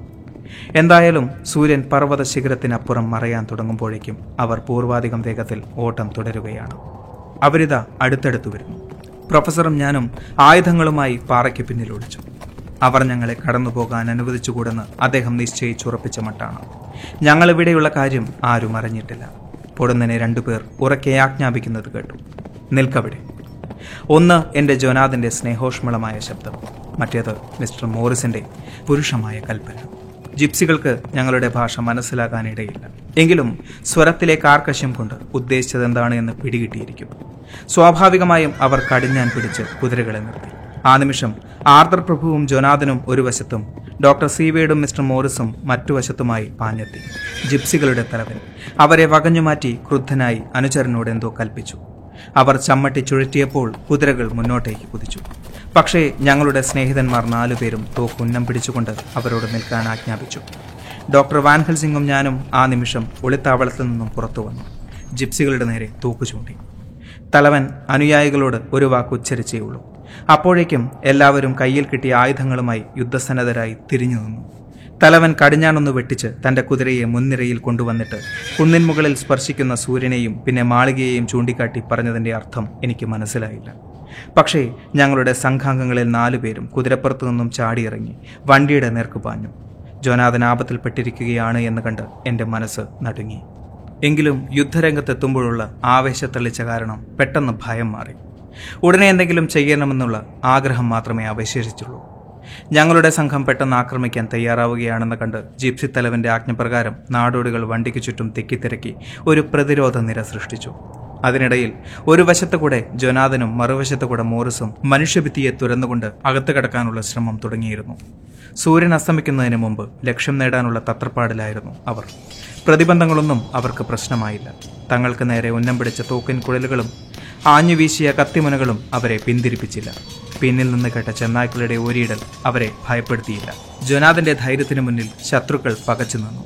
എന്തായാലും സൂര്യൻ പർവത ശിഖരത്തിനപ്പുറം മറയാൻ തുടങ്ങുമ്പോഴേക്കും അവർ പൂർവാധികം വേഗത്തിൽ ഓട്ടം തുടരുകയാണ്. അവരിതാ അടുത്തടുത്ത് വരുന്നു. പ്രൊഫസറും ഞാനും ആയുധങ്ങളുമായി പാറയ്ക്ക് പിന്നിൽ ഒളിച്ചു. അവർ ഞങ്ങളെ കടന്നു പോകാൻ അനുവദിച്ചുകൂടെന്ന് അദ്ദേഹം നിശ്ചയിച്ചുറപ്പിച്ച മട്ടാണ്. ഞങ്ങൾ ഇവിടെയുള്ള കാര്യം ആരും അറിഞ്ഞിട്ടില്ല. പൊടുന്നനെ രണ്ടുപേർ ഉറക്കെ ആജ്ഞാപിക്കുന്നത് കേട്ടു. നിൽക്കവിടെ. ഒന്ന് എന്റെ ജോനാഥിന്റെ സ്നേഹോഷ്മളമായ ശബ്ദം മറ്റേത് മിസ്റ്റർ മോറിസിന്റെ പുരുഷമായ കൽപ്പന. ജിപ്സികൾക്ക് ഞങ്ങളുടെ ഭാഷ മനസ്സിലാകാനിടയില്ല. എങ്കിലും സ്വരത്തിലെ കാർക്കശ്യം കൊണ്ട് ഉദ്ദേശിച്ചതെന്താണ് എന്ന് പിടികിട്ടിയിരിക്കും. സ്വാഭാവികമായും അവർ കടിഞ്ഞാൻ പിടിച്ച് കുതിരകളെ നിർത്തി. ആ നിമിഷം ആർദർ പ്രഭുവും ജോനാഥനും ഒരു വശത്തും ഡോക്ടർ സീവേഡും മിസ്റ്റർ മോറിസും മറ്റു വശത്തുമായി പാഞ്ഞെത്തി. ജിപ്സികളുടെ തലവൻ. അവരെ വകഞ്ഞുമാറ്റി ക്രുദ്ധനായി അനുചരനോട് എന്തോ കൽപ്പിച്ചു. അവർ ചമ്മട്ടി ചുഴറ്റിയപ്പോൾ കുതിരകൾ മുന്നോട്ടേക്ക് കുതിച്ചു. പക്ഷേ ഞങ്ങളുടെ സ്നേഹിതന്മാർ നാലുപേരും തോക്കുന്നം പിടിച്ചുകൊണ്ട് അവരോട് നിൽക്കാൻ ആജ്ഞാപിച്ചു. ഡോക്ടർ വാൻഹൽ സിംഗും ഞാനും ആ നിമിഷം ഒളിത്താവളത്തിൽ നിന്നും പുറത്തു വന്നു. ജിപ്സികളുടെ നേരെ തോക്ക് ചൂണ്ടി തലവൻ അനുയായികളോട് ഒരു വാക്ക് ഉച്ചരിച്ചേ ഉള്ളൂ. അപ്പോഴേക്കും എല്ലാവരും കയ്യിൽ കിട്ടിയ ആയുധങ്ങളുമായി യുദ്ധസന്നദ്ധരായി തിരിഞ്ഞു നിന്നു. തലവൻ കടിഞ്ഞാണൊന്ന് വെട്ടിച്ച് തന്റെ കുതിരയെ മുൻനിരയിൽ കൊണ്ടുവന്നിട്ട് കുന്നിൻ മുകളിൽ സ്പർശിക്കുന്ന സൂര്യനെയും പിന്നെ മാളികയെയും ചൂണ്ടിക്കാട്ടി പറഞ്ഞതിന്റെ അർത്ഥം എനിക്ക് മനസ്സിലായില്ല. പക്ഷേ ഞങ്ങളുടെ സംഘാംഗങ്ങളിൽ നാലുപേരും കുതിരപ്പുറത്തു നിന്നും ചാടിയിറങ്ങി വണ്ടിയുടെ നേർക്ക് പാഞ്ഞു. ജോനാഥൻ ആപത്തിൽപ്പെട്ടിരിക്കുകയാണ് എന്ന് കണ്ട് എന്റെ മനസ്സ് നടുങ്ങി. എങ്കിലും യുദ്ധരംഗത്തെത്തുമ്പോഴുള്ള ആവേശത്തള്ളിച്ച കാരണം പെട്ടെന്ന് ഭയം മാറി. ഉടനെ എന്തെങ്കിലും ചെയ്യണമെന്നുള്ള ആഗ്രഹം മാത്രമേ അവശേഷിച്ചുള്ളൂ. ഞങ്ങളുടെ സംഘം പെട്ടെന്ന് ആക്രമിക്കാൻ തയ്യാറാവുകയാണെന്ന് കണ്ട് ജിപ്സി തലവന്റെ ആജ്ഞപ്രകാരം നാടോടികൾ വണ്ടിക്ക് ചുറ്റും തിക്കിത്തിരക്കി ഒരു പ്രതിരോധ നിര സൃഷ്ടിച്ചു. അതിനിടയിൽ ഒരു വശത്തു കൂടെ ജൊനാഥനും മറുവശത്തു കൂടെ മോറിസും മനുഷ്യഭിത്തിയെ തുരന്നുകൊണ്ട് അകത്തു കടക്കാനുള്ള ശ്രമം തുടങ്ങിയിരുന്നു. സൂര്യൻ അസ്തമിക്കുന്നതിന് മുമ്പ് ലക്ഷ്യം നേടാനുള്ള തത്രപ്പാടിലായിരുന്നു അവർ. പ്രതിബന്ധങ്ങളൊന്നും അവർക്ക് പ്രശ്നമായില്ല. തങ്ങൾക്ക് നേരെ ഉന്നം പിടിച്ച തോക്കിൻ കുഴലുകളും ആഞ്ഞു വീശിയ കത്തിമുനകളും അവരെ പിന്തിരിപ്പിച്ചില്ല. പിന്നിൽ നിന്ന് കേട്ട ചെന്നായ്ക്കളുടെ ഓരിയിടൽ അവരെ ഭയപ്പെടുത്തിയില്ല. ജൊനാഥന്റെ ധൈര്യത്തിനു മുന്നിൽ ശത്രുക്കൾ പകച്ചു നിന്നു.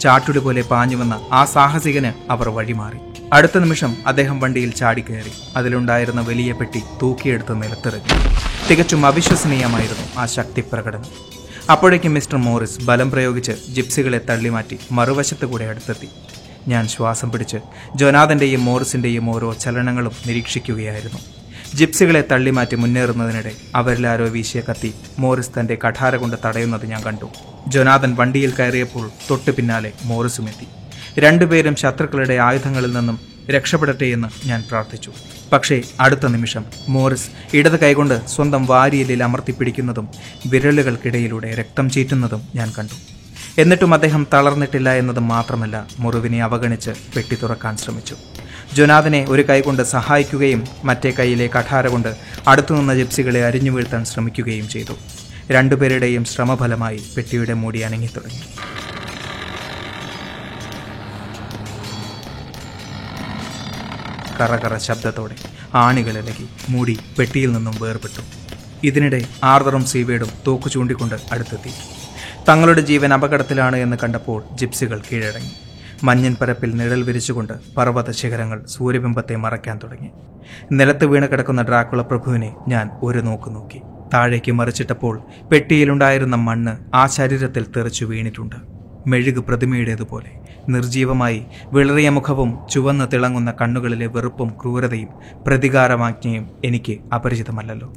ചാട്ടുടി പോലെ പാഞ്ഞു വന്ന ആ സാഹസികന് അവർ വഴിമാറി. അടുത്ത നിമിഷം അദ്ദേഹം വണ്ടിയിൽ ചാടിക്കയറി അതിലുണ്ടായിരുന്ന വലിയ പെട്ടി തൂക്കിയെടുത്ത് നിലത്തിറങ്ങി. തികച്ചും അവിശ്വസനീയമായിരുന്നു ആ ശക്തി പ്രകടനം. അപ്പോഴേക്കും മിസ്റ്റർ മോറിസ് ബലം പ്രയോഗിച്ച് ജിപ്സികളെ തള്ളിമാറ്റി മറുവശത്തുകൂടെ അടുത്തെത്തി. ഞാൻ ശ്വാസം പിടിച്ച് ജോനാഥന്റെയും മോറിസിന്റെയും ഓരോ ചലനങ്ങളും നിരീക്ഷിക്കുകയായിരുന്നു. ജിപ്സികളെ തള്ളിമാറ്റി മുന്നേറുന്നതിനിടെ അവരിലാരോ വീശിയ കത്തി മോറിസ് തന്റെ കഠാര കൊണ്ട് തടയുന്നത് ഞാൻ കണ്ടു. ജോനാഥൻ വണ്ടിയിൽ കയറിയപ്പോൾ തൊട്ടു പിന്നാലെ മോറിസും എത്തി. രണ്ടുപേരും ശത്രുക്കളുടെ ആയുധങ്ങളിൽ നിന്നും രക്ഷപ്പെടട്ടെ എന്ന് ഞാൻ പ്രാർത്ഥിച്ചു. പക്ഷേ അടുത്ത നിമിഷം മോറിസ് ഇടത് കൈകൊണ്ട് സ്വന്തം വാരിയലിൽ അമർത്തിപ്പിടിക്കുന്നതും വിരലുകൾക്കിടയിലൂടെ രക്തം ചീറ്റുന്നതും ഞാൻ കണ്ടു. എന്നിട്ടും അദ്ദേഹം തളർന്നിട്ടില്ല എന്നത് മാത്രമല്ല മുറിവിനെ അവഗണിച്ച് പെട്ടി തുറക്കാൻ ശ്രമിച്ചു. ജൊനാഥനെ ഒരു കൈകൊണ്ട് സഹായിക്കുകയും മറ്റേ കൈയിലെ കഠാര കൊണ്ട് അടുത്തുനിന്ന ജിപ്സികളെ അരിഞ്ഞു വീഴ്ത്താൻ ശ്രമിക്കുകയും ചെയ്തു. രണ്ടുപേരുടെയും ശ്രമഫലമായി പെട്ടിയുടെ മൂടി അനങ്ങിത്തുടങ്ങി കറകറ ശബ്ദത്തോടെ ആണികളിലകി മൂടി പെട്ടിയിൽ നിന്നും വേർപെട്ടു. ഇതിനിടെ ആർദറും സീവേഡും തോക്കു ചൂണ്ടിക്കൊണ്ട് അടുത്തെത്തി. തങ്ങളുടെ ജീവൻ അപകടത്തിലാണ് എന്ന് കണ്ടപ്പോൾ ജിപ്സികൾ കീഴടങ്ങി. മഞ്ഞൻ പരപ്പിൽ നിഴൽ വിരിച്ചുകൊണ്ട് പർവത ശിഖരങ്ങൾ സൂര്യബിംബത്തെ മറയ്ക്കാൻ തുടങ്ങി. നിലത്ത് വീണ് കിടക്കുന്ന ഡ്രാക്കുള പ്രഭുവിനെ ഞാൻ ഒരു നോക്ക് നോക്കി. താഴേക്ക് മറിച്ചിട്ടപ്പോൾ പെട്ടിയിലുണ്ടായിരുന്ന മണ്ണ് ആ ശരീരത്തിൽ തെറിച്ചു വീണിട്ടുണ്ട്. മെഴുക് പ്രതിമയുടേതുപോലെ നിർജീവമായി വിളറിയ മുഖവും ചുവന്ന് തിളങ്ങുന്ന കണ്ണുകളിലെ വെറുപ്പും ക്രൂരതയും പ്രതികാരമാജ്ഞയും എനിക്ക് അപരിചിതമല്ലല്ലോ.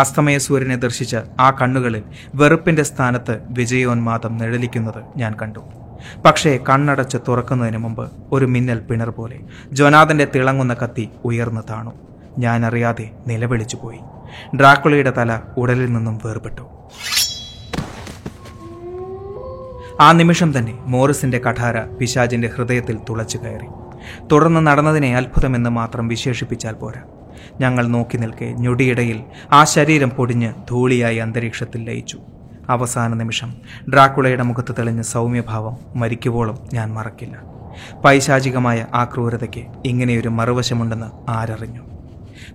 അസ്തമയ സൂര്യനെ ദർശിച്ച് ആ കണ്ണുകളിൽ വെറുപ്പിന്റെ സ്ഥാനത്ത് വിജയോന്മാദം നിഴലിക്കുന്നത് ഞാൻ കണ്ടു. പക്ഷേ കണ്ണടച്ച് തുറക്കുന്നതിന് മുമ്പ് ഒരു മിന്നൽ പിണർ പോലെ ജോനാഥന്റെ തിളങ്ങുന്ന കത്തി ഉയർന്നു താണു. ഞാനറിയാതെ നിലവിളിച്ചു പോയി. ഡ്രാക്കുളയുടെ തല ഉടലിൽ നിന്നും വേർപെട്ടു. ആ നിമിഷം തന്നെ മോറിസിന്റെ കഠാര പിശാജിന്റെ ഹൃദയത്തിൽ തുളച്ചു കയറി. തുടർന്ന് നടന്നതിനെ അത്ഭുതമെന്ന് മാത്രം വിശേഷിപ്പിച്ചാൽ പോരാ. ഞങ്ങൾ നോക്കി നിൽക്കെ ഞൊടിയിടയിൽ ആ ശരീരം പൊടിഞ്ഞ് ധൂളിയായി അന്തരീക്ഷത്തിൽ ലയിച്ചു. അവസാന നിമിഷം ഡ്രാക്കുളയുടെ മുഖത്ത് തെളിഞ്ഞ സൗമ്യഭാവം മരിക്കുവോളം ഞാൻ മറക്കില്ല. പൈശാചികമായ ആ ക്രൂരതയ്ക്ക് ഇങ്ങനെയൊരു മറുവശമുണ്ടെന്ന് ആരറിഞ്ഞു.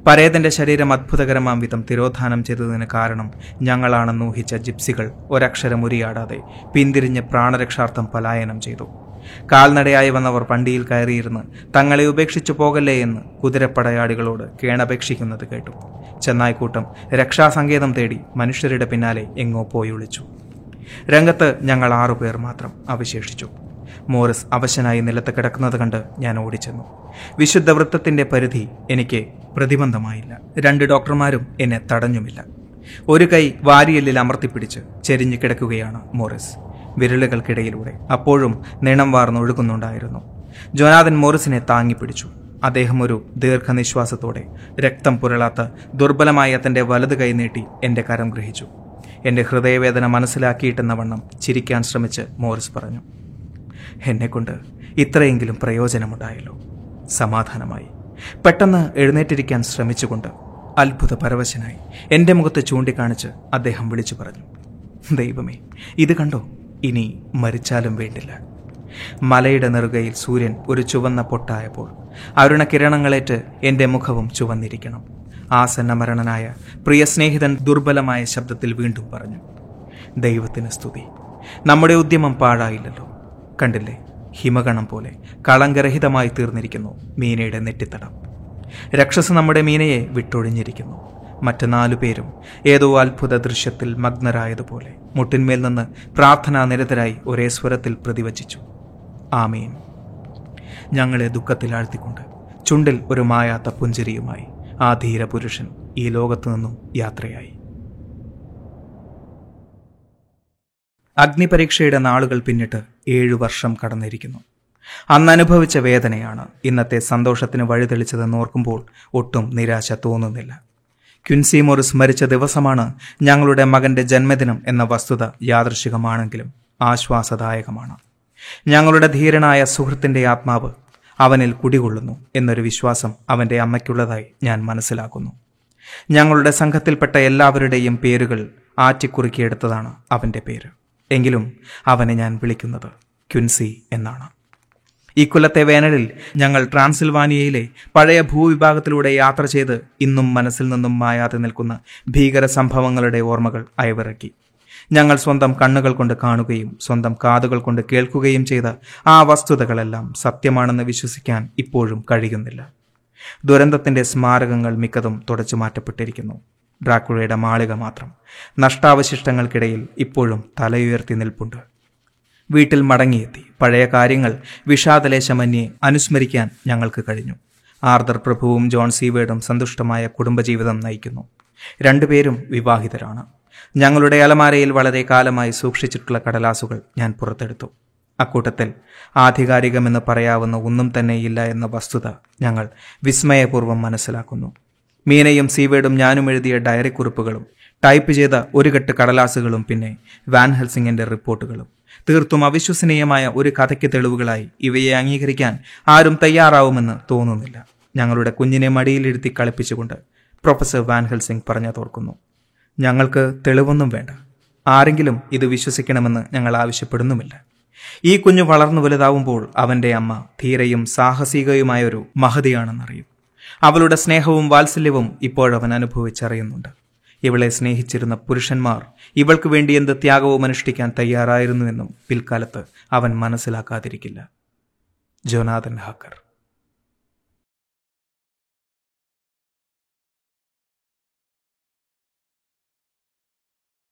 പരേതന്റെ ശരീരം അത്ഭുതകരമാം വിധം തിരോധാനം ചെയ്തതിന് കാരണം ഞങ്ങളാണെന്ന് ഊഹിച്ച ജിപ്സികൾ ഒരക്ഷരം ഉരിയാടാതെ പിന്തിരിഞ്ഞ് പ്രാണരക്ഷാർത്ഥം പലായനം ചെയ്തു. കാൽനടയായി വന്നവർ വണ്ടിയിൽ കയറിയിരുന്ന് തങ്ങളെ ഉപേക്ഷിച്ചു പോകല്ലേ എന്ന് കുതിരപ്പടയാളികളോട് കേണപേക്ഷിക്കുന്നത് കേട്ടു. ചെന്നായ്ക്കൂട്ടം രക്ഷാസങ്കേതം തേടി മനുഷ്യരുടെ പിന്നാലെ എങ്ങോ പോയി ഒളിച്ചു. രംഗത്ത് ഞങ്ങൾ ആറുപേർ മാത്രം അവശേഷിച്ചു. മോറിസ് അവശനായി നിലത്ത് കിടക്കുന്നത് കണ്ട് ഞാൻ ഓടിച്ചെന്നു. വിശുദ്ധ വൃത്തത്തിന്റെ പരിധി എനിക്ക് പ്രതിബന്ധമായില്ല. രണ്ട് ഡോക്ടർമാരും എന്നെ തടഞ്ഞുമില്ല. ഒരു കൈ വാരിയെല്ലിൽ അമർത്തിപ്പിടിച്ച് ചെരിഞ്ഞു കിടക്കുകയാണ് മോറിസ്. വിരലുകൾക്കിടയിലൂടെ അപ്പോഴും നിണം വാർന്നൊഴുകുന്നുണ്ടായിരുന്നു ജോനാഥൻ മോറിസിനെ താങ്ങിപ്പിടിച്ചു. അദ്ദേഹം ഒരു ദീർഘനിശ്വാസത്തോടെ രക്തം പുരളാത്ത ദുർബലമായ തന്റെ വലത് കൈ നീട്ടി എന്റെ കരം ഗ്രഹിച്ചു. എന്റെ ഹൃദയവേദന മനസ്സിലാക്കിയിട്ടെന്ന വണ്ണം ചിരിക്കാൻ ശ്രമിച്ച് മോറിസ് പറഞ്ഞു എന്നെക്കൊണ്ട് ഇത്രയെങ്കിലും പ്രയോജനമുണ്ടായല്ലോ. സമാധാനമായി. പെട്ടെന്ന് എഴുന്നേറ്റിരിക്കാൻ ശ്രമിച്ചുകൊണ്ട് അത്ഭുത പരവശനായി എന്റെ മുഖത്ത് ചൂണ്ടിക്കാണിച്ച് അദ്ദേഹം വിളിച്ചു പറഞ്ഞു ദൈവമേ ഇത് കണ്ടോ? ഇനി മരിച്ചാലും വേണ്ടില്ല. മലയുടെ നെറുകയിൽ സൂര്യൻ ഒരു ചുവന്ന പൊട്ടായപ്പോൾ അരുണകിരണങ്ങളേറ്റ് എന്റെ മുഖവും ചുവന്നിരിക്കണം. ആസന്ന മരണനായ പ്രിയ സ്നേഹിതൻ ദുർബലമായ ശബ്ദത്തിൽ വീണ്ടും പറഞ്ഞു ദൈവത്തിന് സ്തുതി. നമ്മുടെ ഉദ്യമം പാഴായില്ലല്ലോ. കണ്ടില്ലേ? ഹിമഗണം പോലെ കളങ്കരഹിതമായി തീർന്നിരിക്കുന്നു മീനയുടെ നെറ്റിത്തടം. രക്ഷസ് നമ്മുടെ മീനയെ വിട്ടൊഴിഞ്ഞിരിക്കുന്നു. മറ്റു നാലു പേരും ഏതോ അത്ഭുത ദൃശ്യത്തിൽ മഗ്നരായതുപോലെ മുട്ടിന്മേൽ നിന്ന് പ്രാർത്ഥനാ നിരതരായി ഒരേ സ്വരത്തിൽ പ്രതിവചിച്ചു. ആമീൻ. ഞങ്ങളെ ദുഃഖത്തിൽ ആഴ്ത്തിക്കൊണ്ട് ചുണ്ടിൽ ഒരു മായാത്ത പുഞ്ചിരിയുമായി ആ ധീരപുരുഷൻ ഈ ലോകത്തു നിന്നും യാത്രയായി. അഗ്നിപരീക്ഷയുടെ നാളുകൾ പിന്നിട്ട് ഏഴു വർഷം കടന്നിരിക്കുന്നു. അന്ന് അനുഭവിച്ച വേദനയാണ് ഇന്നത്തെ സന്തോഷത്തിന് വഴിതെളിച്ചതെന്ന് ഓർക്കുമ്പോൾ ഒട്ടും നിരാശ തോന്നുന്നില്ല. ക്വിൻസി മോറിസ് മരിച്ച ദിവസമാണ് ഞങ്ങളുടെ മകന്റെ ജന്മദിനം എന്ന വസ്തുത യാദൃശികമാണെങ്കിലും ആശ്വാസദായകമാണ്. ഞങ്ങളുടെ ധീരനായ സുഹൃത്തിന്റെ ആത്മാവ് അവനിൽ കുടികൊള്ളുന്നു എന്നൊരു വിശ്വാസം അവന്റെ അമ്മയ്ക്കുള്ളതായി ഞാൻ മനസ്സിലാക്കുന്നു. ഞങ്ങളുടെ സംഘത്തിൽപ്പെട്ട എല്ലാവരുടെയും പേരുകൾ ആറ്റിക്കുറുക്കിയെടുത്തതാണ് അവന്റെ പേര്. എങ്കിലും അവനെ ഞാൻ വിളിക്കുന്നത് ക്വിൻസി എന്നാണ്. ഇക്കൊല്ലത്തെ വേനലിൽ ഞങ്ങൾ ട്രാൻസിൽവാനിയയിലെ പഴയ ഭൂവിഭാഗത്തിലൂടെ യാത്ര ചെയ്ത് ഇന്നും മനസ്സിൽ നിന്നും മായാതെ നിൽക്കുന്ന ഭീകര സംഭവങ്ങളുടെ ഓർമ്മകൾ അയവിറക്കി. ഞങ്ങൾ സ്വന്തം കണ്ണുകൾ കൊണ്ട് കാണുകയും സ്വന്തം കാതുകൾ കൊണ്ട് കേൾക്കുകയും ചെയ്ത ആ വസ്തുതകളെല്ലാം സത്യമാണെന്ന് വിശ്വസിക്കാൻ ഇപ്പോഴും കഴിയുന്നില്ല. ദുരന്തത്തിന്റെ സ്മാരകങ്ങൾ മിക്കതും തുടച്ചു മാറ്റപ്പെട്ടിരിക്കുന്നു. ഡ്രാക്കുഴയുടെ മാളിക മാത്രം. നഷ്ടാവശിഷ്ടങ്ങൾക്കിടയിൽ ഇപ്പോഴും തലയുയർത്തി നിൽപ്പുണ്ട്. വീട്ടിൽ മടങ്ങിയെത്തി. പഴയ കാര്യങ്ങൾ വിഷാദലേശമന്യെ അനുസ്മരിക്കാൻ ഞങ്ങൾക്ക് കഴിഞ്ഞു. ആർദർ പ്രഭുവും ജോൺ സീവേഡും സന്തുഷ്ടമായ കുടുംബജീവിതം നയിക്കുന്നു. രണ്ടുപേരും വിവാഹിതരാണ്. ഞങ്ങളുടെ അലമാരയിൽ വളരെ കാലമായി സൂക്ഷിച്ചിട്ടുള്ള കടലാസുകൾ ഞാൻ പുറത്തെടുത്തു. അക്കൂട്ടത്തിൽ ആധികാരികമെന്ന് പറയാവുന്ന ഒന്നും തന്നെയില്ല എന്ന വസ്തുത ഞങ്ങൾ വിസ്മയപൂർവം മനസ്സിലാക്കുന്നു. മീനയും സീവേഡും ഞാനും എഴുതിയ ഡയറി കുറിപ്പുകളും ടൈപ്പ് ചെയ്ത ഒരു കെട്ട് കടലാസുകളും പിന്നെ വാൻ ഹെൽസിംഗിന്റെ റിപ്പോർട്ടുകളും. തീർത്തും അവിശ്വസനീയമായ ഒരു കഥയ്ക്ക് തെളിവുകളായി. ഇവയെ അംഗീകരിക്കാൻ ആരും തയ്യാറാവുമെന്ന് തോന്നുന്നില്ല. ഞങ്ങളുടെ കുഞ്ഞിനെ മടിയിലിരുത്തി കളിപ്പിച്ചുകൊണ്ട് പ്രൊഫസർ വാൻഹൽസിംഗ് പറഞ്ഞു പറഞ്ഞതോർക്കുന്നു ഞങ്ങൾക്ക് തെളിവൊന്നും വേണ്ട. ആരെങ്കിലും ഇത് വിശ്വസിക്കണമെന്ന് ഞങ്ങൾ ആവശ്യപ്പെടുന്നുമില്ല. ഈ കുഞ്ഞു വളർന്നു വലുതാവുമ്പോൾ അവന്റെ അമ്മ ധീരയും സാഹസികയുമായൊരു മഹതിയാണെന്നറിയും. അവളുടെ സ്നേഹവും വാത്സല്യവും ഇപ്പോഴവൻ അനുഭവിച്ചറിയുന്നുണ്ട്. ഇവളെ സ്നേഹിച്ചിരുന്ന പുരുഷന്മാർ ഇവൾക്ക് വേണ്ടി എന്ത് ത്യാഗവും അനുഷ്ഠിക്കാൻ തയ്യാറായിരുന്നുവെന്നും പിൽക്കാലത്ത് അവൻ മനസ്സിലാക്കാതിരിക്കില്ല. Jonathan hacker.